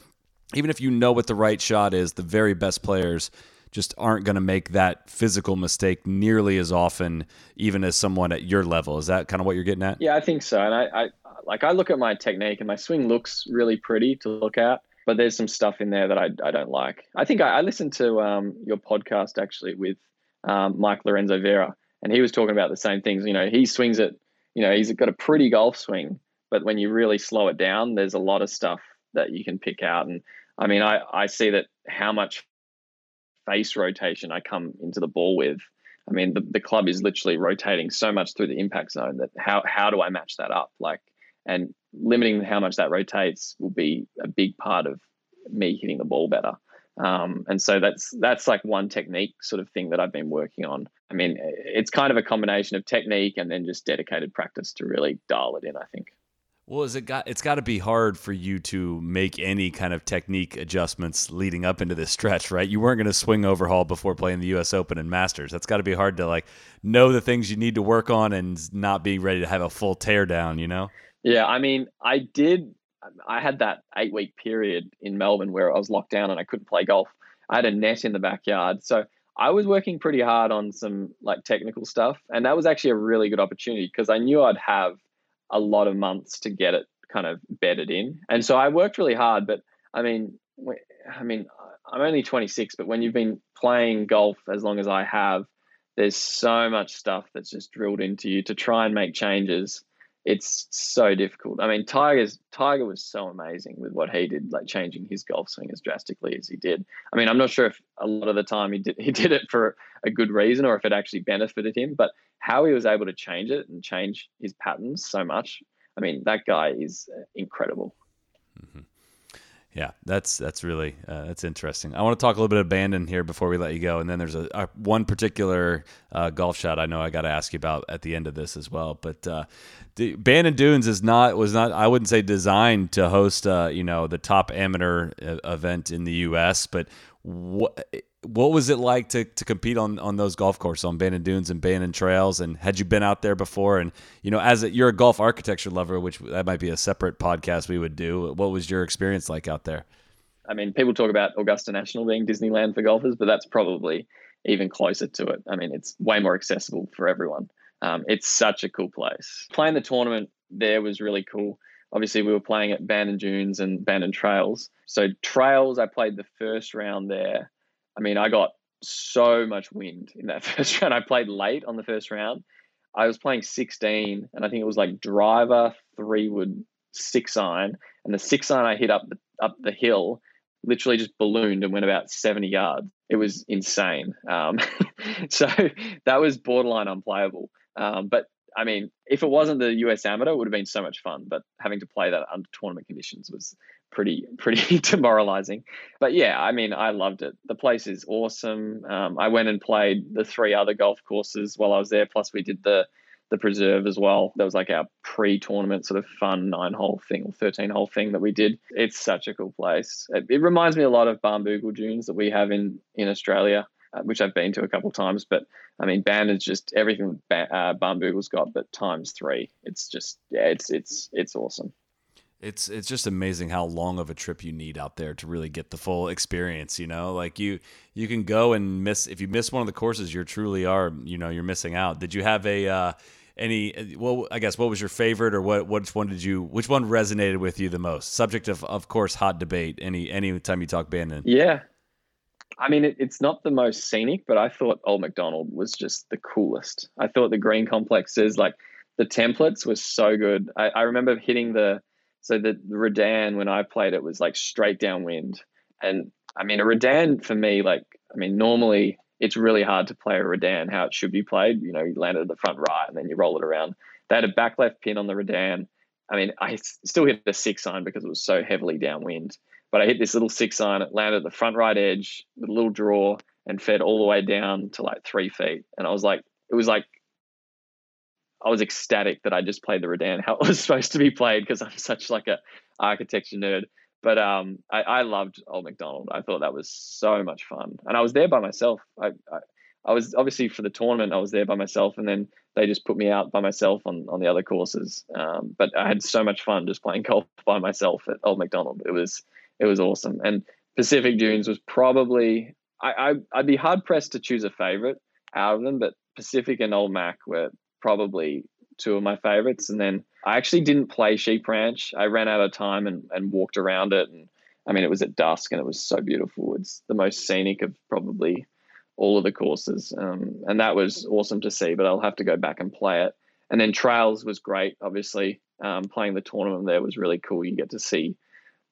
even if you know what the right shot is the very best players just aren't going to make that physical mistake nearly as often, even as someone at your level. Is that kind of what you're getting at? Yeah, I think so. And I, I like I look at my technique, and my swing looks really pretty to look at, but there's some stuff in there that I, I don't like. I think I, I listened to um, your podcast actually with um, Mike Lorenzo Vera, and he was talking about the same things. You know, he swings it. You know, he's got a pretty golf swing, but when you really slow it down, there's a lot of stuff that you can pick out. And I mean, I, I see that how much face rotation I come into the ball with. I mean, the, the club is literally rotating so much through the impact zone that how how do I match that up? Like, and limiting how much that rotates will be a big part of me hitting the ball better. Um, and so that's that's like one technique sort of thing that I've been working on. I mean, it's kind of a combination of technique and then just dedicated practice to really dial it in. I think. Well, is it got? It's got to be hard for you to make any kind of technique adjustments leading up into this stretch, right? You weren't going to swing overhaul before playing the U.S. Open and Masters. That's got to be hard to like know the things you need to work on and not be ready to have a full teardown. You know? Yeah, I mean, I did. I had that eight week period in Melbourne where I was locked down and I couldn't play golf. I had a net in the backyard, so I was working pretty hard on some like technical stuff, and that was actually a really good opportunity because I knew I'd have a lot of months to get it kind of bedded in. And so I worked really hard, but I mean, I mean, I'm only 26, but when you've been playing golf as long as I have, there's so much stuff that's just drilled into you to try and make changes. It's so difficult. I mean, Tiger's Tiger was so amazing with what he did, like changing his golf swing as drastically as he did. I mean, I'm not sure if a lot of the time he did he did it for a good reason or if it actually benefited him, but how he was able to change it and change his patterns so much. I mean, that guy is incredible. Mm-hmm. Yeah, that's that's really uh, that's interesting. I want to talk a little bit of Bandon here before we let you go, and then there's a, a one particular uh, golf shot I know I got to ask you about at the end of this as well. But uh, the, Bandon Dunes is not was not I wouldn't say designed to host uh, you know the top amateur uh, event in the U.S., but what what was it like to, to compete on, on those golf courses on Bandon Dunes and Bandon Trails? And had you been out there before? And you know, as a, you're a golf architecture lover, which that might be a separate podcast we would do. What was your experience like out there? I mean, people talk about Augusta National being Disneyland for golfers, but that's probably even closer to it. I mean, it's way more accessible for everyone. Um, it's such a cool place. Playing the tournament there was really cool. Obviously, we were playing at Bandon Dunes and Bandon Trails. So Trails, I played the first round there I mean, I got so much wind in that first round. I played late on the first round. I was playing 16, and I think it was like driver, three wood, six iron, and the six iron I hit up the up the hill literally just ballooned and went about 70 yards. It was insane. Um, so that was borderline unplayable. Um, but I mean, if it wasn't the US Amateur, it would have been so much fun. But having to play that under tournament conditions was pretty pretty demoralizing. But yeah, I mean, I loved it. The place is awesome. Um, I went and played the three other golf courses while I was there. Plus, we did the the preserve as well. That was like our pre-tournament sort of fun nine hole thing or thirteen hole thing that we did. It's such a cool place. It, it reminds me a lot of Barnbougle Dunes that we have in in Australia. Uh, which I've been to a couple times. But I mean, Bandon's just everything uh, Barnbougle's got, but times three. It's just yeah, it's it's it's awesome. It's it's just amazing how long of a trip you need out there to really get the full experience. You know, like you you can go and miss if you miss one of the courses, you truly are you know you're missing out. Did you have a uh, any well i guess what was your favorite or what which one did you which one resonated with you the most subject of of course hot debate any any time you talk bandon yeah I mean, it, it's not the most scenic, but I thought Old McDonald was just the coolest. I thought the green complexes, like the templates, were so good. I, I remember hitting the so the, the Redan when I played it was like straight downwind, and I mean a Redan for me, like I mean normally it's really hard to play a Redan how it should be played. You know, you land it at the front right and then you roll it around. They had a back left pin on the Redan. I mean, I still hit the six iron because it was so heavily downwind. But I hit this little six iron, it landed at the front right edge with a little draw and fed all the way down to like three feet. And I was like, it was like, I was ecstatic that I just played the Redan how it was supposed to be played because I'm such like a architecture nerd. But um, I, I loved Old McDonald. I thought that was so much fun, and I was there by myself. I, I I was obviously for the tournament. I was there by myself, and then they just put me out by myself on on the other courses. Um, but I had so much fun just playing golf by myself at Old McDonald. It was it was awesome. And Pacific Dunes was probably I, I would be hard pressed to choose a favorite out of them, but Pacific and Old Mac were probably two of my favorites. And then I actually didn't play Sheep Ranch. I ran out of time and, and walked around it. And I mean, it was at dusk and it was so beautiful. It's the most scenic of probably all of the courses. Um, and that was awesome to see, but I'll have to go back and play it. And then Trails was great, obviously. Um, playing the tournament there was really cool. You get to see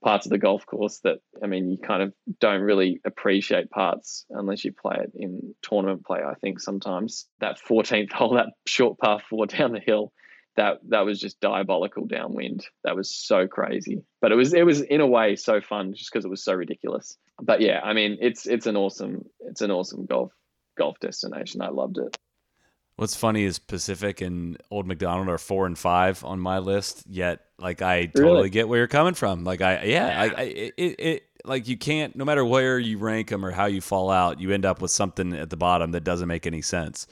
parts of the golf course that I mean you kind of don't really appreciate parts unless you play it in tournament play. I think sometimes that 14th hole, that short par four down the hill, that that was just diabolical downwind. That was so crazy, but it was it was in a way so fun just because it was so ridiculous. But yeah, I mean it's it's an awesome it's an awesome golf golf destination. I loved it. What's funny is Pacific and Old McDonald are four and five on my list. Yet, like, I totally really? get where you're coming from. Like, I yeah, I, I it, it like you can't no matter where you rank them or how you fall out, you end up with something at the bottom that doesn't make any sense.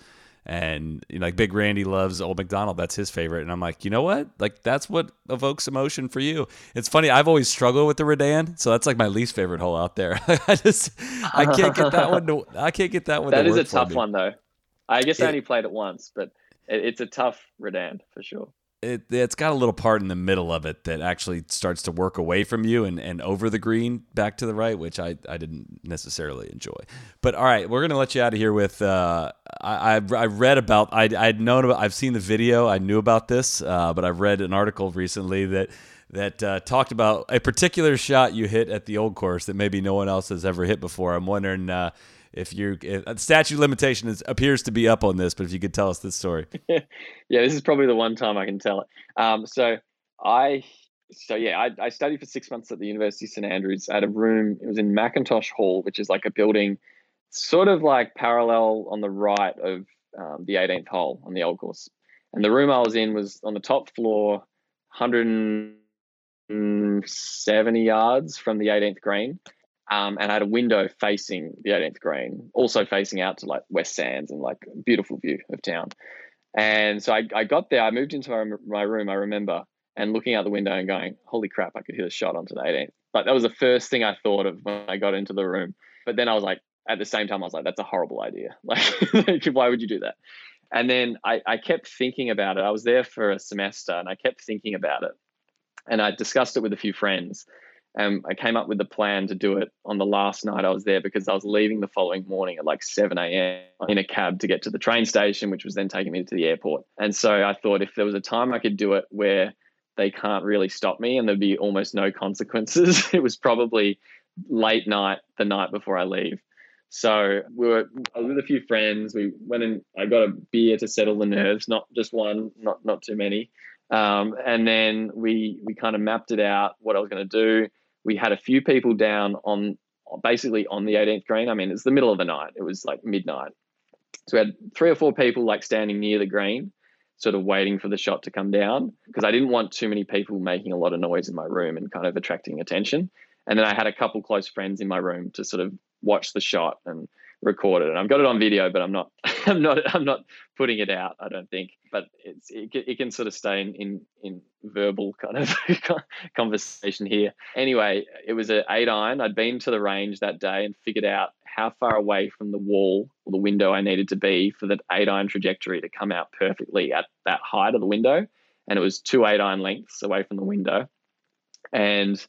And you know, like Big Randy loves Old McDonald. That's his favorite. And I'm like, you know what? Like that's what evokes emotion for you. It's funny. I've always struggled with the Redan, so that's like my least favorite hole out there. I just I can't get that one. To, I can't get that one. That is a tough me. one though. I guess it, I only played it once, but it, it's a tough Redan for sure. it, it's got a little part in the middle of it that actually starts to work away from you and, and over the green back to the right, which I, I didn't necessarily enjoy. But all right, we're gonna let you out of here with uh, I, I, I read about I I'd known about I've seen the video I knew about this, uh, but I've read an article recently that that uh, talked about a particular shot you hit at the old course that maybe no one else has ever hit before. I'm wondering uh, if you if, uh, statute limitation is, appears to be up on this, but if you could tell us this story. yeah, this is probably the one time I can tell it. Um, so I, so yeah, I, I studied for six months at the University of St Andrews. Had a room. It was in McIntosh Hall, which is like a building, sort of like parallel on the right of um, the 18th hole on the old course. And the room I was in was on the top floor, 170 yards from the 18th green um, and I had a window facing the 18th green, also facing out to like West Sands and like beautiful view of town. And so I, I got there, I moved into my, my room, I remember, and looking out the window and going, holy crap, I could hit a shot onto the 18th. Like that was the first thing I thought of when I got into the room. But then I was like, at the same time, I was like, that's a horrible idea. Like, why would you do that? And then I, I kept thinking about it. I was there for a semester and I kept thinking about it. And I discussed it with a few friends. And I came up with the plan to do it on the last night I was there because I was leaving the following morning at like 7 a.m. in a cab to get to the train station, which was then taking me to the airport. And so I thought if there was a time I could do it where they can't really stop me and there'd be almost no consequences, it was probably late night, the night before I leave. So we were with a few friends. We went and I got a beer to settle the nerves, not just one, not not too many. Um, and then we we kind of mapped it out what I was going to do we had a few people down on basically on the 18th green. I mean, it's the middle of the night. It was like midnight. So we had three or four people like standing near the green, sort of waiting for the shot to come down because I didn't want too many people making a lot of noise in my room and kind of attracting attention. And then I had a couple close friends in my room to sort of watch the shot and record it. And I've got it on video, but I'm not, I'm not, I'm not putting it out. I don't think, but it's it, it can sort of stay in in, in verbal kind of conversation here. Anyway, it was an eight iron. I'd been to the range that day and figured out how far away from the wall or the window I needed to be for that eight iron trajectory to come out perfectly at that height of the window. And it was two eight iron lengths away from the window. And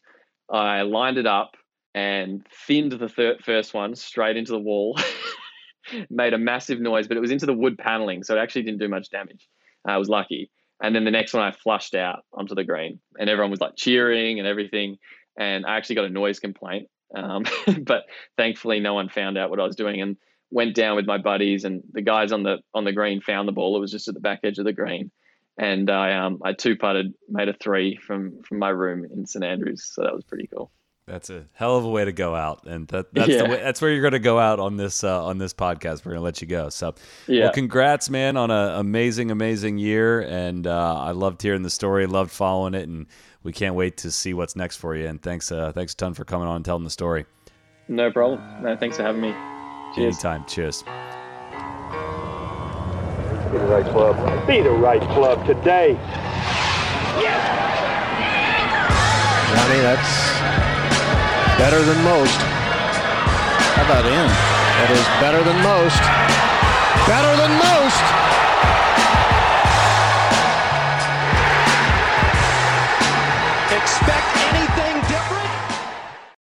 I lined it up and thinned the thir- first one straight into the wall. Made a massive noise, but it was into the wood paneling, so it actually didn't do much damage. I was lucky. And then the next one I flushed out onto the green, and everyone was like cheering and everything. And I actually got a noise complaint, um, but thankfully no one found out what I was doing. And went down with my buddies, and the guys on the on the green found the ball. It was just at the back edge of the green, and I um I two putted, made a three from from my room in St Andrews. So that was pretty cool. That's a hell of a way to go out, and that, that's yeah. the way, that's where you're going to go out on this uh, on this podcast. We're going to let you go. So, yeah. well, congrats, man, on an amazing, amazing year, and uh, I loved hearing the story, loved following it, and we can't wait to see what's next for you. And thanks, uh, thanks a ton for coming on and telling the story. No problem. No, thanks for having me. Cheers. Anytime. Cheers. Be the right club. Be the right club today. Yes. Johnny, that's Better than most. How about in? That is better than most. Better than most.